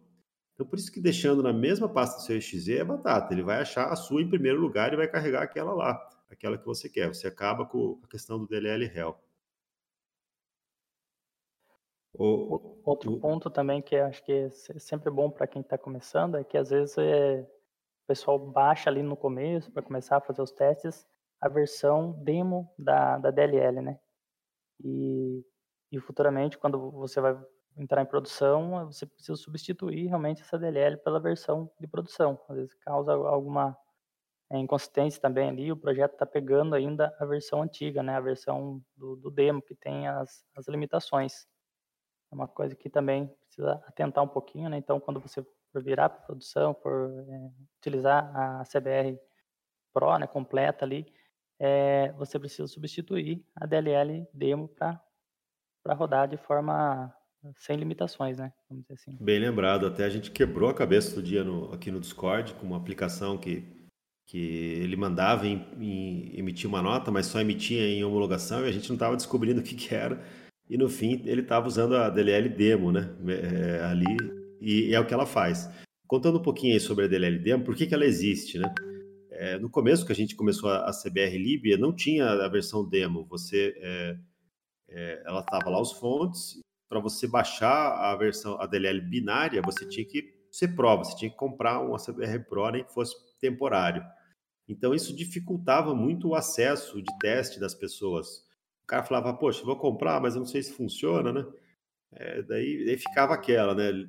Então, por isso que deixando na mesma pasta do seu exe é batata. Ele vai achar a sua em primeiro lugar e vai carregar aquela lá, aquela que você quer. Você acaba com a questão do DLL hell. O, Outro o... ponto também que acho que é sempre bom para quem está começando é que às vezes é, pessoal baixa ali no começo para começar a fazer os testes a versão demo da, da DLL, né? E, e futuramente, quando você vai entrar em produção, você precisa substituir realmente essa DLL pela versão de produção. Às vezes causa alguma é, inconsistência também ali, o projeto está pegando ainda a versão antiga, né? A versão do, do demo, que tem as, as limitações. É uma coisa que também precisa atentar um pouquinho, né? Então, quando você por virar para produção, por é, utilizar a CBR Pro, né, completa ali, é, você precisa substituir a DLL demo para rodar de forma sem limitações, né? Vamos dizer assim. Bem lembrado, até a gente quebrou a cabeça do dia no, aqui no Discord com uma aplicação que, que ele mandava em, em, emitir uma nota, mas só emitia em homologação e a gente não estava descobrindo o que, que era. E no fim ele estava usando a DLL demo, né? É, ali e, é o que ela faz. Contando um pouquinho aí sobre a DLL por que, que ela existe, né? É, no começo que a gente começou a, a CBR Libia, não tinha a versão demo. Você, é, é, ela estava lá os fontes. Para você baixar a versão a DLL binária, você tinha que ser prova, você tinha que comprar uma CBR Pro nem que fosse temporário. Então isso dificultava muito o acesso de teste das pessoas. O cara falava, poxa, vou comprar, mas eu não sei se funciona, né? É, daí, daí ficava aquela, né?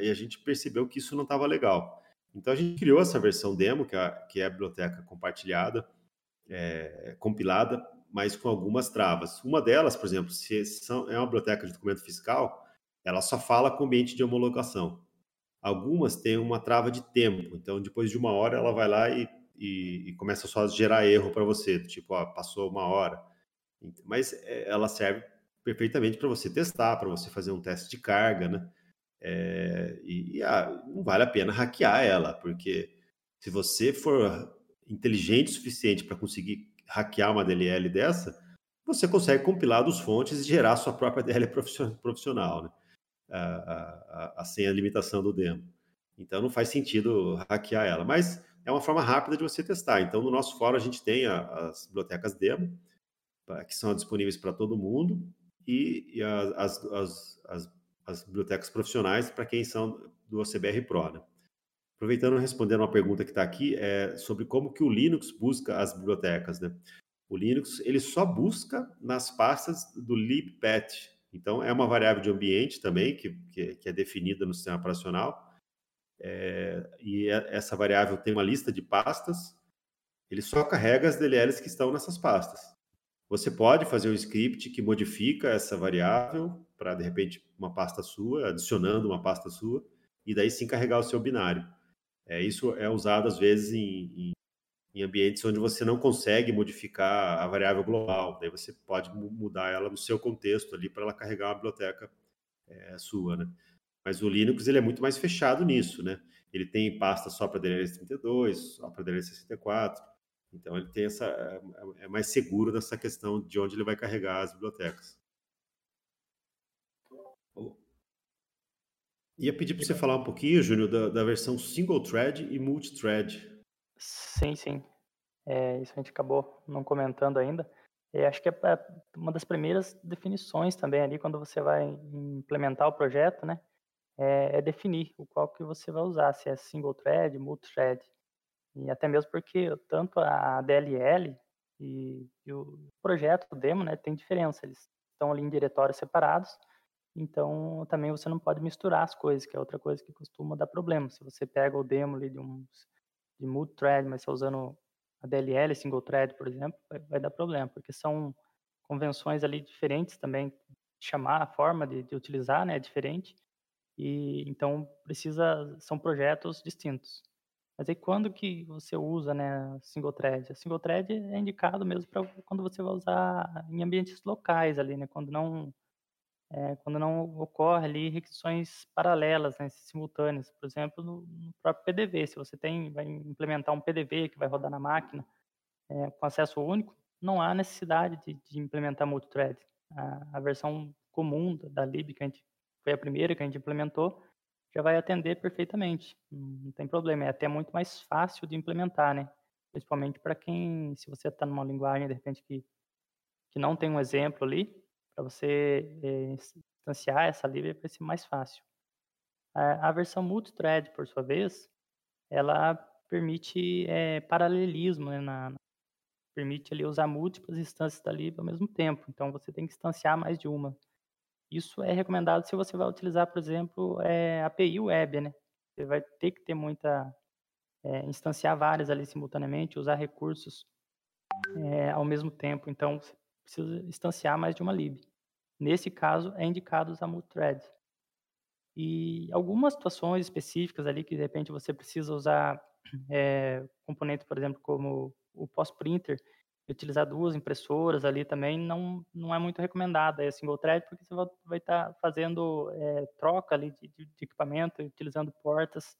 e a gente percebeu que isso não estava legal. Então a gente criou essa versão demo, que é, que é a biblioteca compartilhada, é, compilada, mas com algumas travas. Uma delas, por exemplo, se são, é uma biblioteca de documento fiscal, ela só fala com o ambiente de homologação. Algumas têm uma trava de tempo, então depois de uma hora ela vai lá e, e, e começa só a gerar erro para você, tipo, passou uma hora. Mas é, ela serve perfeitamente para você testar, para você fazer um teste de carga, né? É, e, e ah, não vale a pena hackear ela, porque se você for inteligente o suficiente para conseguir hackear uma DLL dessa, você consegue compilar dos fontes e gerar sua própria DLL profissional, né? a, a, sem a limitação do demo. Então não faz sentido hackear ela, mas é uma forma rápida de você testar. Então no nosso fórum a gente tem a, as bibliotecas demo, que são disponíveis para todo mundo, e, e as, as, as, as, bibliotecas profissionais para quem são do OCBR Pro. Né? Aproveitando respondendo uma pergunta que está aqui, é sobre como que o Linux busca as bibliotecas. Né? O Linux ele só busca nas pastas do libpath, então, é uma variável de ambiente também, que, que, que é definida no sistema operacional. É, e essa variável tem uma lista de pastas. Ele só carrega as DLLs que estão nessas pastas. Você pode fazer um script que modifica essa variável para, de repente, uma pasta sua, adicionando uma pasta sua, e daí sim carregar o seu binário. É, isso é usado, às vezes, em, em em ambientes onde você não consegue modificar a variável global. Daí você pode mudar ela no seu contexto ali para ela carregar uma biblioteca é, sua, né? Mas o Linux ele é muito mais fechado nisso, né? Ele tem pasta só para DLL32, só para DLL64. Então ele tem essa é, é mais seguro nessa questão de onde ele vai carregar as bibliotecas. Ia pedir para você falar um pouquinho, Júnior, da, da versão single thread e multi-thread Sim, sim. É, isso a gente acabou não comentando ainda. É, acho que é, é uma das primeiras definições também ali, quando você vai implementar o projeto, né? É, é definir o qual que você vai usar, se é single thread, multi-thread. E até mesmo porque tanto a DLL e, e o projeto, o demo, né, tem diferença. Eles estão ali em diretórios separados, então também você não pode misturar as coisas, que é outra coisa que costuma dar problema. Se você pega o demo ali de um de multi-thread, mas está usando a DLL, single thread, por exemplo, vai, vai, dar problema, porque são convenções ali diferentes também, chamar a forma de, de utilizar, né, é diferente, e então precisa, são projetos distintos. Mas aí quando que você usa, né, single thread? A single thread é indicado mesmo para quando você vai usar em ambientes locais ali, né, quando não é, quando não ocorre ali requisições paralelas, né, simultâneas. Por exemplo, no, no, próprio PDV, se você tem, vai implementar um PDV que vai rodar na máquina é, com acesso único, não há necessidade de, de implementar multithread. A, a, versão comum da, da lib, que a gente, foi a primeira que a gente implementou, já vai atender perfeitamente. Não tem problema, é até muito mais fácil de implementar, né? Principalmente para quem, se você está numa linguagem, de repente, que, que não tem um exemplo ali, para você é, instanciar essa livre vai ser mais fácil. A, a versão multithread, por sua vez, ela permite é, paralelismo, né, na, permite ali usar múltiplas instâncias da lib ao mesmo tempo. Então você tem que instanciar mais de uma. Isso é recomendado se você vai utilizar, por exemplo, é, API web, né? Você vai ter que ter muita é, instanciar várias ali simultaneamente, usar recursos é, ao mesmo tempo. Então você precisa instanciar mais de uma lib. Nesse caso, é indicado usar multithread. E algumas situações específicas ali que de repente você precisa usar é, componentes, por exemplo, como o post-printer, utilizar duas impressoras ali também não, não é muito recomendado. É single thread porque você vai estar tá fazendo é, troca ali de, de, equipamento, utilizando portas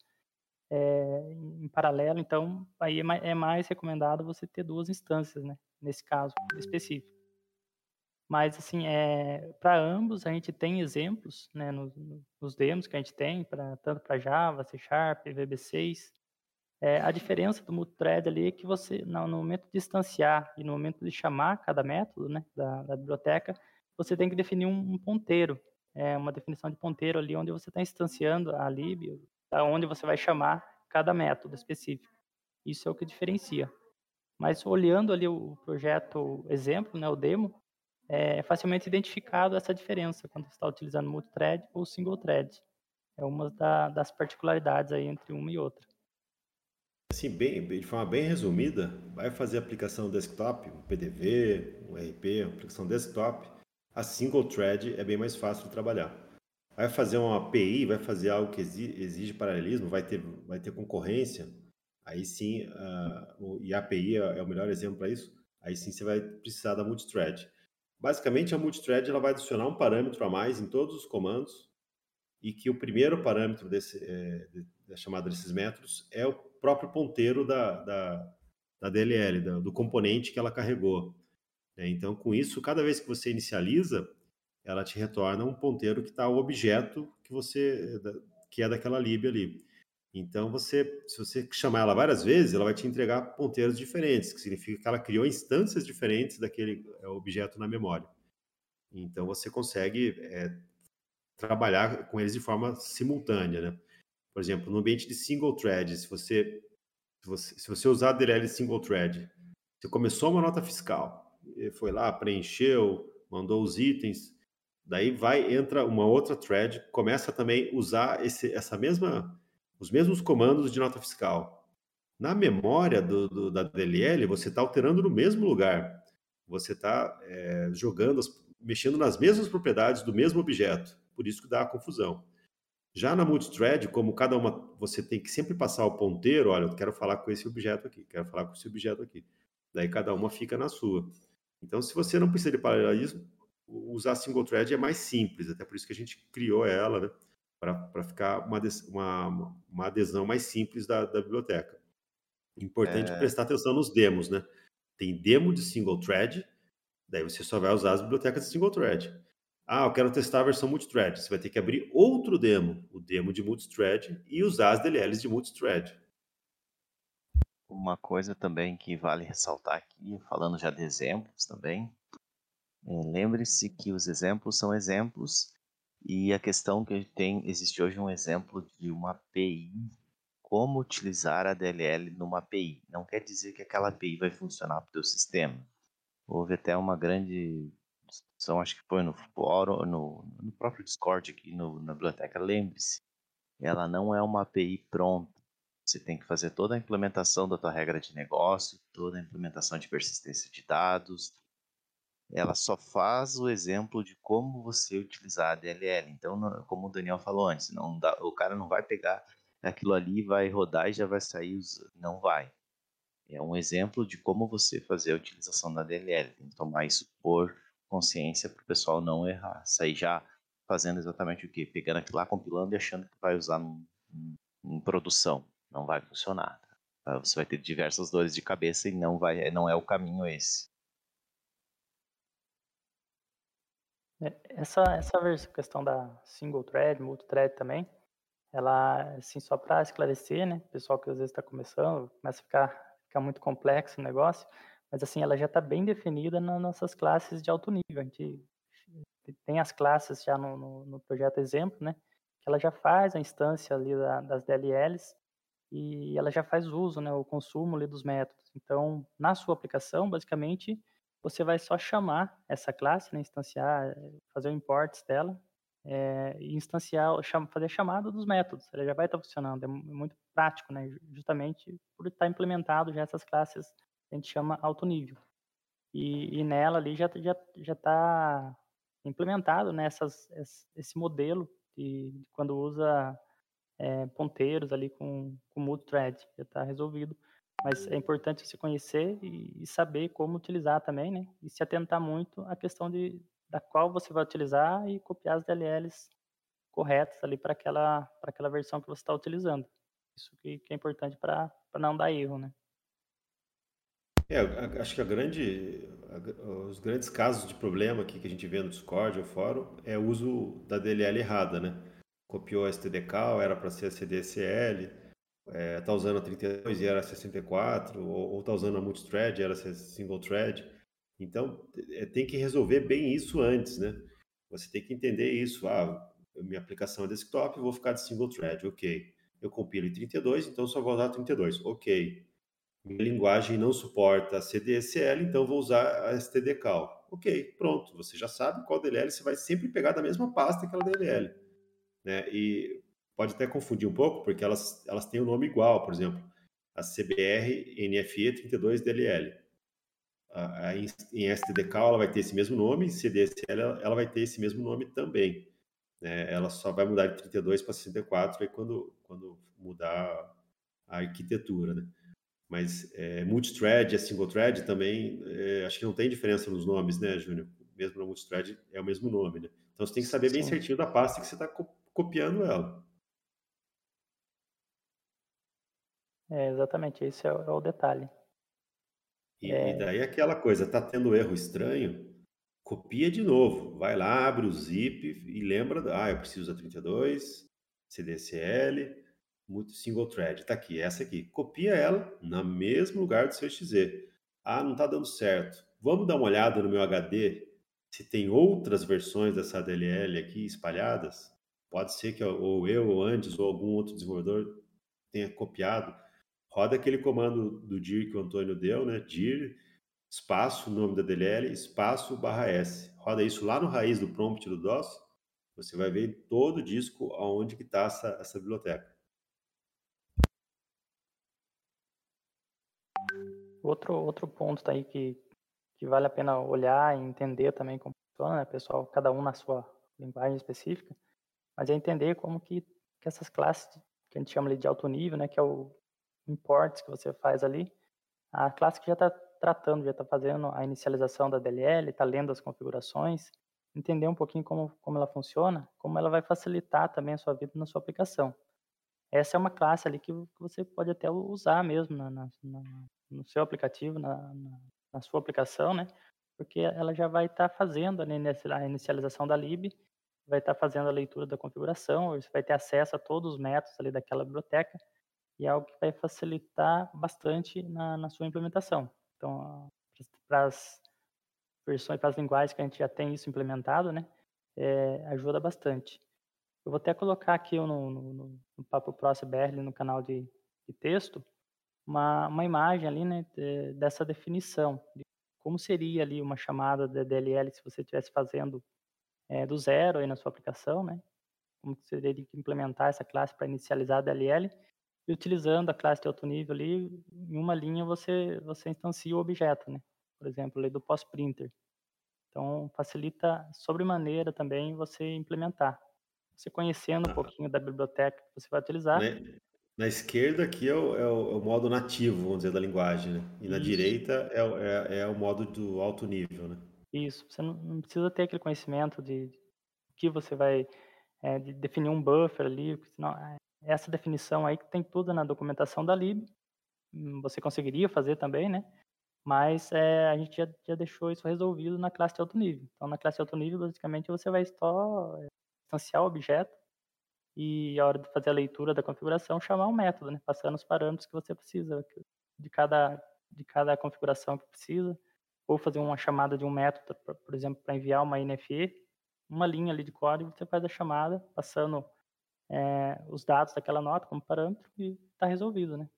é, em paralelo. Então, aí é mais, é mais recomendado você ter duas instâncias, né? Nesse caso específico. Mas, assim, é, para ambos, a gente tem exemplos né, nos, nos demos que a gente tem, pra, tanto para Java, C Sharp, VB6. É, a diferença do multithread ali é que você, no momento de instanciar e no momento de chamar cada método né, da, da biblioteca, você tem que definir um, um ponteiro, é, uma definição de ponteiro ali onde você está instanciando a lib, onde você vai chamar cada método específico. Isso é o que diferencia. Mas olhando ali o projeto exemplo, né, o demo, é facilmente identificado essa diferença quando você está utilizando multithread ou single thread. É uma da, das particularidades aí entre uma e outra. Assim, bem, de forma bem resumida, vai fazer aplicação desktop, um PDV, um RP, aplicação desktop, a single thread é bem mais fácil de trabalhar. vai fazer uma API, vai fazer algo que exige paralelismo, vai ter, vai ter concorrência, aí sim, uh, e a API é, é o melhor exemplo para isso, aí sim você vai precisar da multithread. Basicamente, a multithread ela vai adicionar um parâmetro a mais em todos os comandos e que o primeiro parâmetro desse, é, da chamada desses métodos é o próprio ponteiro da, da, da DLL, da, do componente que ela carregou. Né? Então, com isso, cada vez que você inicializa, ela te retorna um ponteiro que está o objeto que você que é daquela lib ali. Então, você, se você chamar ela várias vezes, ela vai te entregar ponteiros diferentes, que significa que ela criou instâncias diferentes daquele é, objeto na memória. Então, você consegue é, trabalhar com eles de forma simultânea, né? Por exemplo, no ambiente de single thread, se você, se você, se você usar a DLL single thread, você começou uma nota fiscal, foi lá, preencheu, mandou os itens, daí vai, entra uma outra thread, começa também a usar esse, essa mesma os mesmos comandos de nota fiscal. Na memória do, do, da DLL, você está alterando no mesmo lugar. Você está é, jogando, mexendo nas mesmas propriedades do mesmo objeto. Por isso que dá a confusão. Já na multithread, como cada uma, você tem que sempre passar o ponteiro, olha, eu quero falar com esse objeto aqui, quero falar com esse objeto aqui. Daí cada uma fica na sua. Então, se você não precisa de paralelismo, usar single thread é mais simples, até por isso que a gente criou ela, né? para ficar uma, uma, uma, adesão mais simples da, da biblioteca. Importante é... prestar atenção nos demos, né? Tem demo de single thread, daí você só vai usar as bibliotecas de single thread. Ah, eu quero testar a versão multithread. Você vai ter que abrir outro demo, o demo de multithread, e usar as DLLs de multithread. Uma coisa também que vale ressaltar aqui, falando já de exemplos também, é, lembre-se que os exemplos são exemplos e a questão que tem, existe hoje um exemplo de uma API, como utilizar a DLL numa API. Não quer dizer que aquela API vai funcionar para o teu sistema. Houve até uma grande discussão, acho que foi no fórum, no, no próprio Discord aqui no, na biblioteca. Lembre-se, ela não é uma API pronta. Você tem que fazer toda a implementação da tua regra de negócio, toda a implementação de persistência de dados, ela só faz o exemplo de como você utilizar a DLL. Então, como o Daniel falou antes, não dá, o cara não vai pegar aquilo ali, vai rodar e já vai sair, não vai. É um exemplo de como você fazer a utilização da DLL. Tem que tomar isso por consciência para o pessoal não errar. Sair já fazendo exatamente o que? Pegando aquilo lá, compilando e achando que vai usar em produção. Não vai funcionar. Tá? Você vai ter diversas dores de cabeça e não, vai, não é o caminho esse. É, essa, essa questão da single thread, multi-thread também, ela, assim, só para esclarecer, né, pessoal que às vezes está começando, começa a ficar, ficar muito complexo o negócio, mas assim, ela já está bem definida nas nossas classes de alto nível. A gente tem as classes já no, no, no projeto exemplo, né, que ela já faz a instância ali da, das DLLs e ela já faz uso, né, o consumo ali dos métodos. Então, na sua aplicação, basicamente, você vai só chamar essa classe, né, instanciar, fazer o import dela, é, e instanciar, fazer a chamada dos métodos. Ela já vai estar funcionando. É muito prático, né, justamente por estar implementado já essas classes a gente chama alto nível. E, e nela ali já já já está implementado né, essas, esse modelo de, de quando usa é, ponteiros ali com, com multithread, já está resolvido. Mas é importante você conhecer e, saber como utilizar também, né? E se atentar muito à questão de da qual você vai utilizar e copiar as DLLs corretas ali para aquela aquela versão que você está utilizando. Isso que, que é importante para não dar erro, né? É, acho que a grande, os grandes casos de problema aqui que a gente vê no Discord ou fórum é o uso da DLL errada, né? Copiou a STDCal, era para ser a CDSL, é, tá usando a 32 e era 64, ou, ou tá usando a multithread era single thread. Então, é, tem que resolver bem isso antes, né? Você tem que entender isso. Ah, minha aplicação é desktop, vou ficar de single thread, ok. Eu compilo em 32, então só vou usar 32, ok. Minha linguagem não suporta CDSL, então vou usar a stdcal. Ok, pronto. Você já sabe qual DLL você vai sempre pegar da mesma pasta que aquela DLL. Né? E pode até confundir um pouco, porque elas, elas têm o um nome igual, por exemplo, a CBR NFE 32DLL. A, a, em STDK ela vai ter esse mesmo nome, CDSL ela vai ter esse mesmo nome também. né, ela só vai mudar de 32 para 64 aí quando, quando mudar a arquitetura, né? Mas é, multithread e single thread também, é, acho que não tem diferença nos nomes, né, Júnior? Mesmo no multithread é o mesmo nome, né? Então você tem que saber bem certinho da pasta que você está co copiando ela. É, exatamente, esse é o, é o detalhe. E, é... e, daí aquela coisa, tá tendo erro estranho, copia de novo. Vai lá, abre o zip e lembra, ah, eu preciso da 32, CDCL, muito single thread, tá aqui, essa aqui. Copia ela no mesmo lugar do seu XZ. Ah, não tá dando certo. Vamos dar uma olhada no meu HD se tem outras versões dessa DLL aqui espalhadas. Pode ser que ou eu ou antes ou algum outro desenvolvedor tenha copiado. Roda aquele comando do dir que o Antônio deu, né? dir espaço, nome da DLL, espaço barra S. Roda isso lá no raiz do prompt do DOS, você vai ver todo o disco aonde que está essa, essa biblioteca. Outro, outro ponto tá aí que, que vale a pena olhar e entender também como funciona, né, pessoal? Cada um na sua linguagem específica, mas é entender como que, que essas classes que a gente chama ali de alto nível, né, que é o imports que você faz ali, a classe que já está tratando, já está fazendo a inicialização da DLL, está lendo as configurações, entender um pouquinho como, como ela funciona, como ela vai facilitar também a sua vida na sua aplicação. Essa é uma classe ali que, que você pode até usar mesmo na, na, no seu aplicativo, na, na, sua aplicação, né? Porque ela já vai estar tá fazendo a inicialização da lib, vai estar tá fazendo a leitura da configuração, você vai ter acesso a todos os métodos ali daquela biblioteca, e é algo que vai facilitar bastante na, na sua implementação. Então, para as versões, para as linguagens que a gente já tem isso implementado, né, é, ajuda bastante. Eu vou até colocar aqui no, no, no Papo Pro CBR, no canal de, de texto, uma, uma imagem ali, né, de, dessa definição, de como seria ali uma chamada de DLL se você estivesse fazendo é, do zero aí na sua aplicação, né, como você teria que implementar essa classe para inicializar a DLL, e utilizando a classe de alto nível ali, em uma linha você, você instancia o objeto, né, por exemplo, ali do post-printer. Então, facilita sobremaneira também você implementar. Você conhecendo um pouquinho da biblioteca que você vai utilizar. Na esquerda aqui é o, é, o, é o, modo nativo, vamos dizer, da linguagem, né? E na Isso. direita é, é, é, o modo do alto nível, né? Isso. Você não, não precisa ter aquele conhecimento de, de que você vai é, de definir um buffer ali, senão, é, essa definição aí que tem tudo na documentação da lib. Hum, você conseguiria fazer também, né? Mas é, a gente já, já, deixou isso resolvido na classe de alto nível. Então, na classe de alto nível, basicamente, você vai só instanciar o objeto e, a hora de fazer a leitura da configuração, chamar um método, né? passando os parâmetros que você precisa de cada, de cada configuração que precisa, ou fazer uma chamada de um método, por exemplo, para enviar uma INFE, uma linha ali de código, você faz a chamada, passando é, os dados daquela nota como parâmetro e está resolvido, né?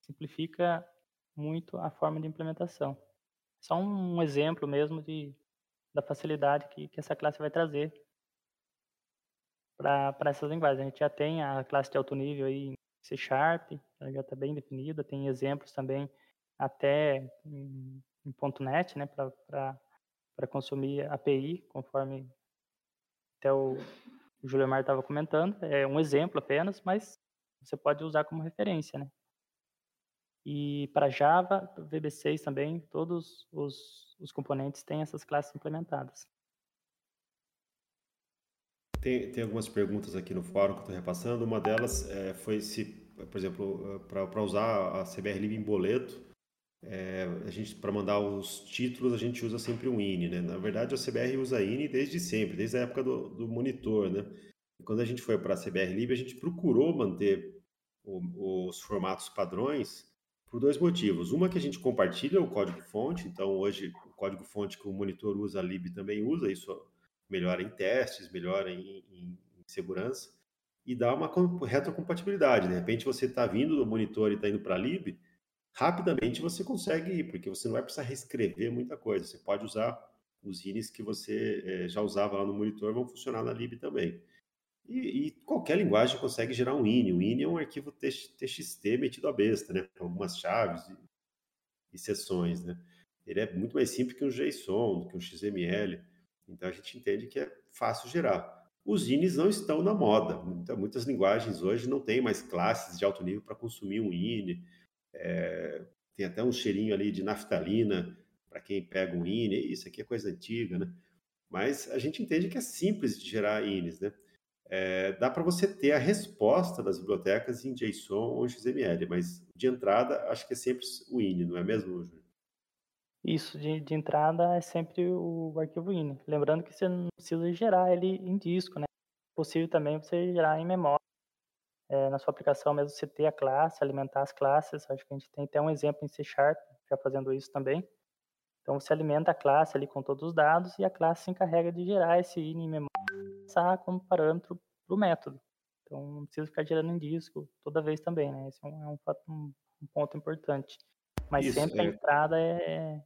Simplifica muito a forma de implementação. Só um exemplo mesmo de, da facilidade que, que essa classe vai trazer para essas linguagens. A gente já tem a classe de alto nível aí em C Sharp, ela já está bem definida, tem exemplos também até em, em .NET, né, para consumir API, conforme até o, Julio Mar estava comentando. É um exemplo apenas, mas você pode usar como referência, né. E para Java, VB6 também, todos os, os componentes têm essas classes implementadas. Tem, tem algumas perguntas aqui no fórum que eu estou repassando. Uma delas é, foi se, por exemplo, para usar a CBR em boleto, é, a gente para mandar os títulos a gente usa sempre um INI, né? Na verdade a CBR usa INI desde sempre, desde a época do, do monitor, né? E quando a gente foi para a CBR Lib, a gente procurou manter o, os formatos padrões por dois motivos. Uma que a gente compartilha o código-fonte, então hoje o código-fonte que o monitor usa, a Lib também usa, isso melhora em testes, melhora em, em, em segurança e dá uma retrocompatibilidade. De repente você está vindo do monitor e está indo para a lib, rapidamente você consegue ir, porque você não vai precisar reescrever muita coisa. Você pode usar os INIs que você é, já usava lá no monitor, vão funcionar na lib também. E, e, qualquer linguagem consegue gerar um INI. O INI é um arquivo TXT metido a besta, né? Com algumas chaves e, e né? Ele é muito mais simples que um JSON, que um XML. Então a gente entende que é fácil gerar. Os INIs não estão na moda. Muitas linguagens hoje não tem mais classes de alto nível para consumir um INI. É, tem até um cheirinho ali de naftalina para quem pega um INI. Isso aqui é coisa antiga, né? Mas a gente entende que é simples de gerar INIs, né? É, dá para você ter a resposta das bibliotecas em JSON ou XML, mas de entrada acho que é sempre o INI, não é mesmo, Júlio? Isso, de, de entrada é sempre o arquivo INI. Lembrando que você não precisa gerar ele em disco, né? É possível também você gerar em memória. É, na sua aplicação mesmo você ter a classe, alimentar as classes. Acho que a gente tem até um exemplo em C Sharp já fazendo isso também. Então você alimenta a classe ali com todos os dados e a classe se encarrega de gerar esse INI em memória como parâmetro para o método. Então não precisa ficar gerando em disco toda vez também, né? Esse é um, é um, um ponto importante. Mas Isso, sempre é. a entrada é,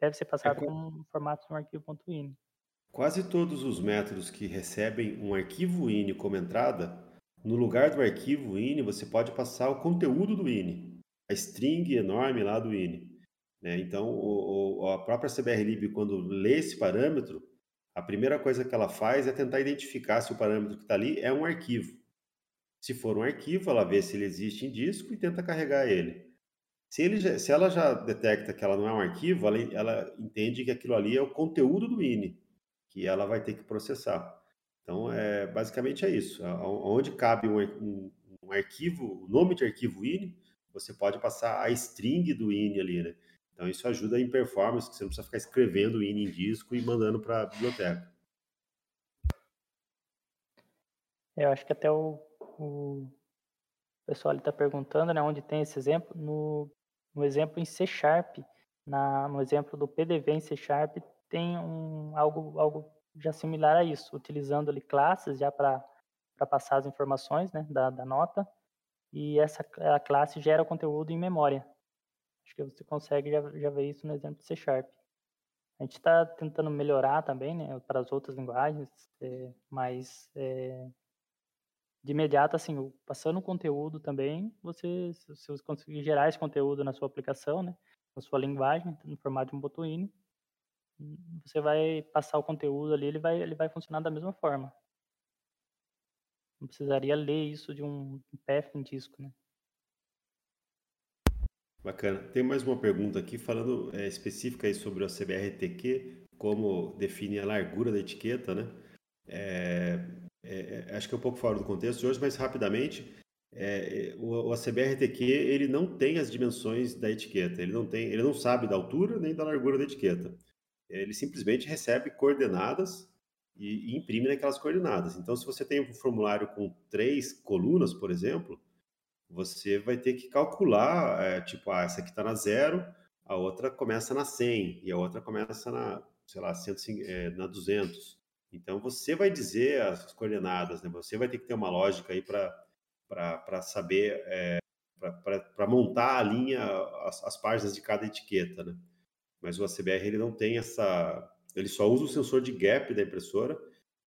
deve ser passada é, como formato de um arquivo.ini. Quase todos os métodos que recebem um arquivo ini como entrada, no lugar do arquivo ini, você pode passar o conteúdo do ini, a string enorme lá do ini. Né? Então, o, o, a própria CBRlib, quando lê esse parâmetro, a primeira coisa que ela faz é tentar identificar se o parâmetro que está ali é um arquivo. Se for um arquivo, ela vê se ele existe em disco e tenta carregar ele. Se, ele se ela já detecta que ela não é um arquivo, ela, ela entende que aquilo ali é o conteúdo do INI, que ela vai ter que processar. Então, é, basicamente é isso. Onde cabe um, um, um arquivo, o nome de arquivo INI, você pode passar a string do INI ali, né? Então, isso ajuda em performance, que você não precisa ficar escrevendo o INI em disco e mandando para a biblioteca. Eu acho que até o, o pessoal está perguntando, né, onde tem esse exemplo. No no exemplo em C Sharp, na, no exemplo do PDV em C Sharp, tem um, algo, algo já similar a isso, utilizando ali classes já para passar as informações né, da, da nota, e essa a classe gera o conteúdo em memória. Acho que você consegue já, já ver isso no exemplo de C Sharp. A gente está tentando melhorar também né, para as outras linguagens, é, mas é, de imediato, assim, passando conteúdo também, você, se você conseguir gerar esse conteúdo na sua aplicação, né, na sua linguagem, no formato de um Botuine, você vai passar o conteúdo ali, ele vai, ele vai funcionar da mesma forma. Não precisaria ler isso de um path em disco, né? Bacana. Tem mais uma pergunta aqui falando é, específica aí sobre o CBRTQ, como define a largura da etiqueta, né? É, é, é, acho que é um pouco fora do contexto de hoje, mas rapidamente, é, o, o ACBRTQ ele não tem as dimensões da etiqueta, ele não tem, ele não sabe da altura nem da largura da etiqueta. Ele simplesmente recebe coordenadas e, e imprime naquelas coordenadas. Então, se você tem um formulário com três colunas, por exemplo, você vai ter que calcular, é, tipo, ah, essa aqui está na zero, a outra começa na 100 e a outra começa na, sei lá, 100, é, na 200. Então você vai dizer as coordenadas, né? Você vai ter que ter uma lógica aí para saber, é, para montar a linha, as, as, páginas de cada etiqueta, né? Mas o ACBR ele não tem essa, ele só usa o sensor de gap da impressora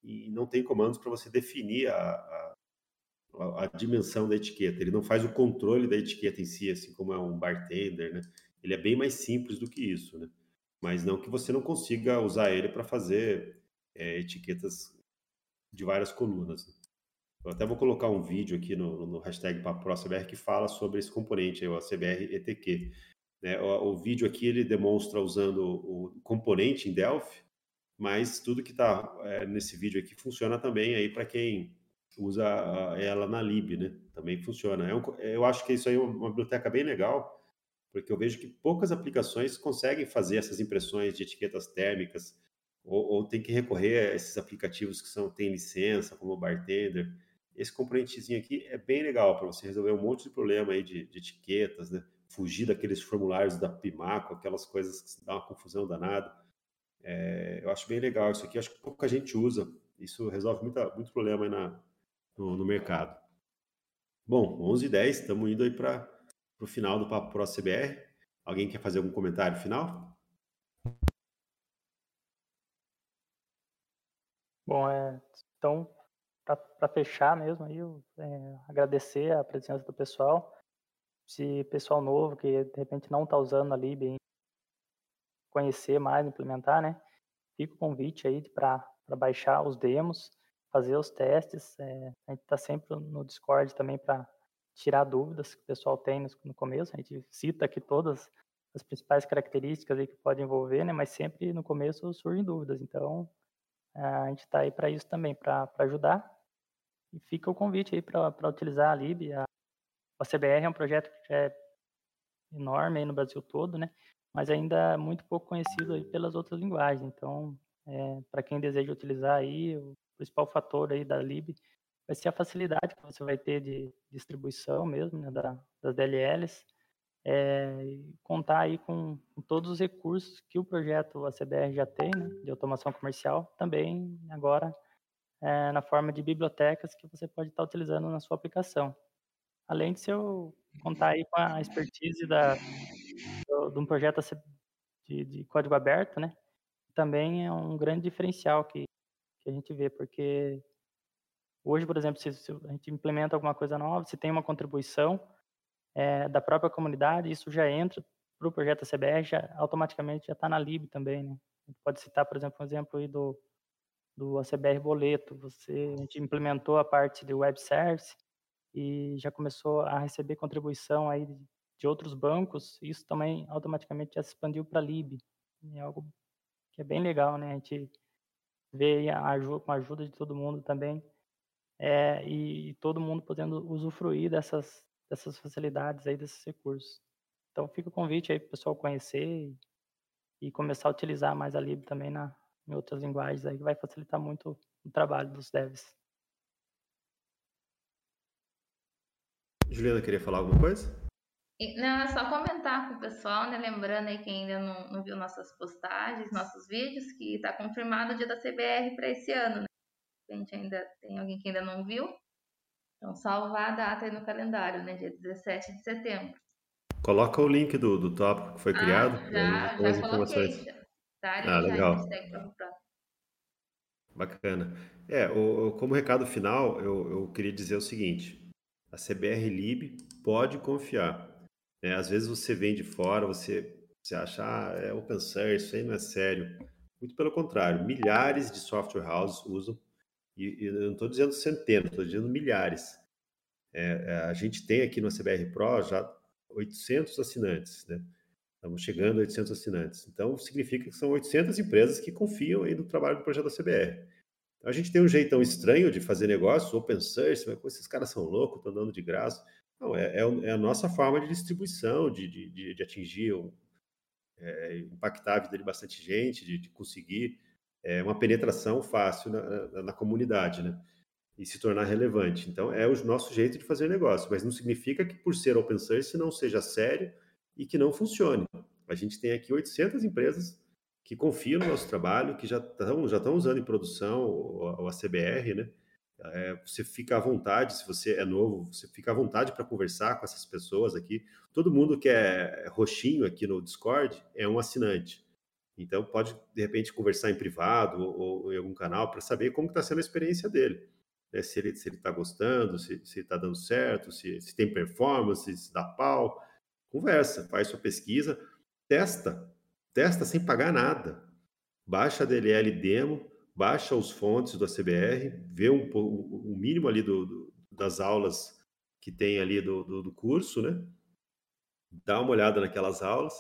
e não tem comandos para você definir a, a, a, dimensão da etiqueta. Ele não faz o controle da etiqueta em si, assim como é um bartender, né? Ele é bem mais simples do que isso, né? Mas não que você não consiga usar ele para fazer é, etiquetas de várias colunas. Eu até vou colocar um vídeo aqui no, no hashtag PaproCBR que fala sobre esse componente, o CBR ETQ. Né? O, o, vídeo aqui ele demonstra usando o componente em Delphi, mas tudo que está é, nesse vídeo aqui funciona também aí para quem usa ela na lib, né? Também funciona. É um, eu acho que isso aí é uma biblioteca bem legal, porque eu vejo que poucas aplicações conseguem fazer essas impressões de etiquetas térmicas ou, ou, tem que recorrer a esses aplicativos que são têm licença, como o Bartender. Esse componentezinho aqui é bem legal para você resolver um monte de problema aí de, de etiquetas, né? Fugir daqueles formulários da Pimaco, aquelas coisas que dá uma confusão danada. É, eu acho bem legal isso aqui, acho que pouca gente usa. Isso resolve muita, muito problema aí na, no, no mercado. Bom, 11 h 10 estamos indo aí para o final do Papo Pro CBR. Alguém quer fazer algum comentário final? Bom, é, então, para fechar mesmo, aí, eu, é, agradecer a presença do pessoal. Se pessoal novo que de repente não está usando a Lib, conhecer mais, implementar, né? fica o convite aí para baixar os demos, fazer os testes. É, a gente está sempre no Discord também para tirar dúvidas que o pessoal tem no, começo. A gente cita aqui todas as principais características aí que pode envolver, né? Mas sempre no começo surgem dúvidas. Então, a gente está aí para isso também, para ajudar. E fica o convite aí para utilizar a Lib. A, a CBR é um projeto que é enorme aí no Brasil todo, né? Mas ainda é muito pouco conhecido aí pelas outras linguagens. Então, é, para quem deseja utilizar aí, o principal fator aí da Lib vai ser a facilidade que você vai ter de distribuição mesmo, né, da, das DLLs, é, contar aí com, com, todos os recursos que o projeto ACBR já tem, né, de automação comercial, também agora é, na forma de bibliotecas que você pode estar utilizando na sua aplicação. Além de eu contar aí com a expertise da, do, de um projeto de, de, código aberto, né, também é um grande diferencial que, que a gente vê, porque hoje, por exemplo, se, se a gente implementa alguma coisa nova, se tem uma contribuição, é, da própria comunidade, isso já entra para o projeto CBR, já, automaticamente já está na lib também, né? A gente pode citar, por exemplo, um exemplo aí do, do ACBR Boleto. Você, a gente implementou a parte de web service e já começou a receber contribuição aí de, de outros bancos. Isso também automaticamente já se expandiu para a lib. É algo que é bem legal, né? A gente vê a ajuda, com a ajuda de todo mundo também é, e, e todo mundo podendo usufruir dessas dessas facilidades aí, desses recursos. Então fica o convite aí para o pessoal conhecer e, e, começar a utilizar mais a Lib também na, em outras linguagens aí, que vai facilitar muito o trabalho dos devs. Juliana, queria falar alguma coisa? Não, é só comentar com o pessoal, né? Lembrando aí quem ainda não, não viu nossas postagens, nossos vídeos, que está confirmado o dia da CBR para esse ano, né? A gente ainda tem alguém que ainda não viu, então, salvar a data aí no calendário, né? Dia 17 de setembro. Coloca o link do, do tópico que foi ah, criado. Já, já, já coloquei. Tá, ah, legal. Bacana. É, o, como recado final, eu, eu queria dizer o seguinte: a CBR Lib pode confiar. Né? Às vezes você vem de fora, você, você acha, ah, é open source, isso aí não é sério. Muito pelo contrário, milhares de software houses usam e, e não estou dizendo centenas, estou dizendo milhares. É, é, a gente tem aqui no CBR Pro já 800 assinantes, né? Estamos chegando a 800 assinantes. Então, significa que são 800 empresas que confiam aí no trabalho do projeto da CBR. Então, a gente tem um jeitão estranho de fazer negócio, open source, mas esses caras são loucos, estão dando de graça. Não, é, é, é, a nossa forma de distribuição, de, de, de atingir, um, é, impactar a vida de bastante gente, de, de conseguir é, uma penetração fácil na, na, na, comunidade, né? E se tornar relevante. Então, é o nosso jeito de fazer negócio, mas não significa que por ser open source não seja sério e que não funcione. A gente tem aqui 800 empresas que confiam no nosso trabalho, que já estão já usando em produção o, o ACBR, né? É, você fica à vontade, se você é novo, você fica à vontade para conversar com essas pessoas aqui. Todo mundo que é roxinho aqui no Discord é um assinante. Então, pode, de repente, conversar em privado ou, ou em algum canal para saber como está sendo a experiência dele. Né? Se ele está gostando, se está dando certo, se, se tem performance, se dá pau. Conversa, faz sua pesquisa, testa. Testa sem pagar nada. Baixa a DLL demo, baixa os fontes do ACBR, vê um, o mínimo ali do, do, das aulas que tem ali do, do, do curso, né? Dá uma olhada naquelas aulas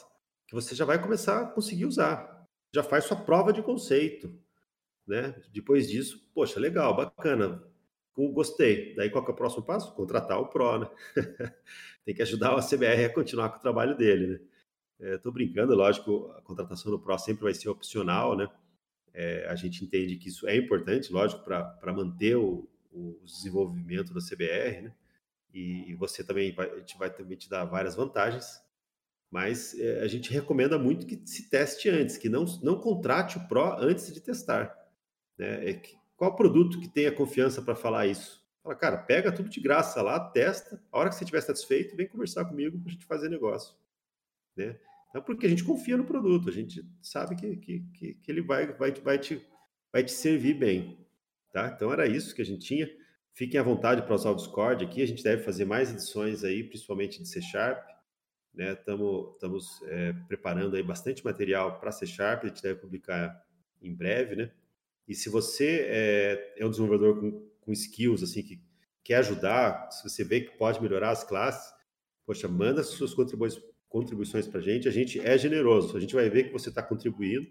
que você já vai começar a conseguir usar. Já faz sua prova de conceito, né? Depois disso, poxa, legal, bacana, gostei. Daí qual é o próximo passo? Contratar o Pro, né? Tem que ajudar o CBR a continuar com o trabalho dele, né? Estou é, brincando, lógico, a contratação do Pro sempre vai ser opcional, né? É, a gente entende que isso é importante, lógico, para manter o, o, desenvolvimento da CBR, né? E você também vai, a gente vai também te dar várias vantagens, mas é, a gente recomenda muito que se teste antes, que não, não contrate o Pro antes de testar. Né? É que, qual produto que tenha confiança para falar isso? Fala, cara, pega tudo de graça lá, testa, a hora que você estiver satisfeito, vem conversar comigo para a gente fazer negócio. Né? Então, porque a gente confia no produto, a gente sabe que, que, que, que ele vai, vai, vai, te, vai te servir bem. Tá? Então, era isso que a gente tinha. Fiquem à vontade para usar o Discord aqui, a gente deve fazer mais edições aí, principalmente de C Sharp. Né? Estamos é, preparando aí bastante material para C Sharp, a gente deve publicar em breve, né? E se você é, é um desenvolvedor com, com skills, assim, que quer ajudar, se você vê que pode melhorar as classes, poxa, manda suas contribuições, contribuições para a gente. A gente é generoso, a gente vai ver que você está contribuindo.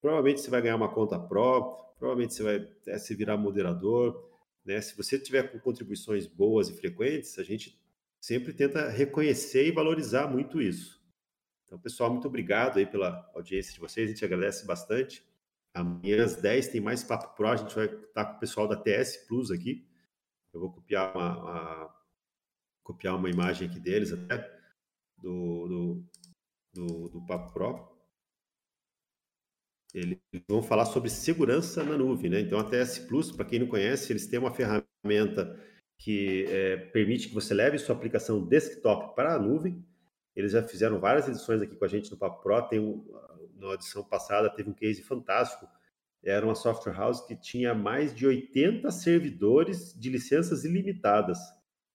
Provavelmente você vai ganhar uma conta Pro, provavelmente você vai até se virar moderador. Né? Se você tiver com contribuições boas e frequentes, a gente sempre tenta reconhecer e valorizar muito isso. Então, pessoal, muito obrigado aí pela audiência de vocês, a gente agradece bastante. Amanhã às 10 tem mais Papo Pro, a gente vai estar com o pessoal da TS Plus aqui. Eu vou copiar uma, uma copiar uma imagem aqui deles até, do, do, do, do Papo Pro. Eles vão falar sobre segurança na nuvem, né? Então a TS Plus, para quem não conhece, eles têm uma ferramenta que é, permite que você leve sua aplicação desktop para a nuvem. Eles já fizeram várias edições aqui com a gente no Papo Pro. Tem um, na edição passada teve um case fantástico. Era uma software house que tinha mais de 80 servidores de licenças ilimitadas.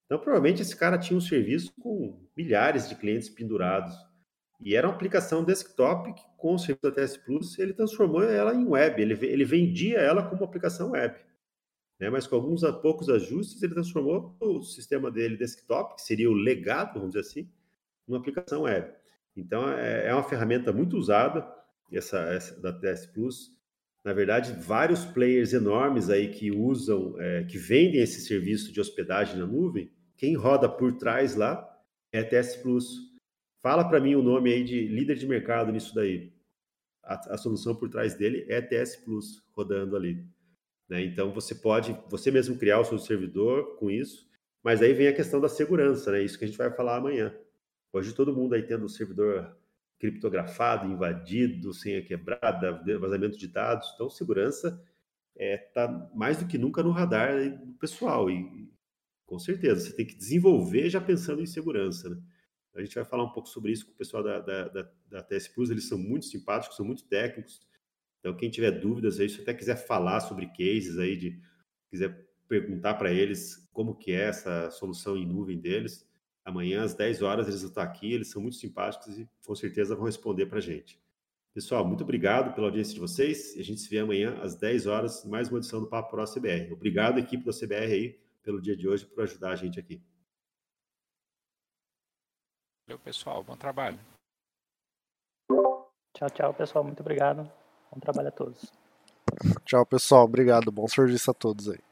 Então, provavelmente esse cara tinha um serviço com milhares de clientes pendurados. E era uma aplicação desktop que, com o serviço da TS Plus, ele transformou ela em web. Ele, ele vendia ela como aplicação web. Né? Mas com alguns poucos ajustes, ele transformou o sistema dele desktop, que seria o legado, vamos dizer assim, numa aplicação web. Então, é, é uma ferramenta muito usada essa, essa da TS Plus. Na verdade, vários players enormes aí que usam, é, que vendem esse serviço de hospedagem na nuvem, quem roda por trás lá é TS Plus. Fala para mim o nome aí de líder de mercado nisso daí. A, a solução por trás dele é TS Plus rodando ali. Né? Então você pode, você mesmo criar o seu servidor com isso, mas aí vem a questão da segurança, né? Isso que a gente vai falar amanhã. Hoje todo mundo aí tendo o servidor criptografado, invadido, senha quebrada, vazamento de dados. Então, segurança está é, tá mais do que nunca no radar do pessoal. E, com certeza, você tem que desenvolver já pensando em segurança. Né? A gente vai falar um pouco sobre isso com o pessoal da, da, da, da TS Plus. Eles são muito simpáticos, são muito técnicos. Então, quem tiver dúvidas aí, se até quiser falar sobre cases aí, de quiser perguntar para eles como que é essa solução em nuvem deles, Amanhã, às 10 horas, eles vão estar aqui, eles são muito simpáticos e com certeza vão responder para a gente. Pessoal, muito obrigado pela audiência de vocês. A gente se vê amanhã às 10 horas, mais uma edição do Papo Pro CBR. Obrigado, equipe da CBR, aí, pelo dia de hoje, por ajudar a gente aqui. Valeu, pessoal. Bom trabalho. Tchau, tchau, pessoal. Muito obrigado. Bom trabalho a todos. Tchau, pessoal. Obrigado. Bom serviço a todos aí.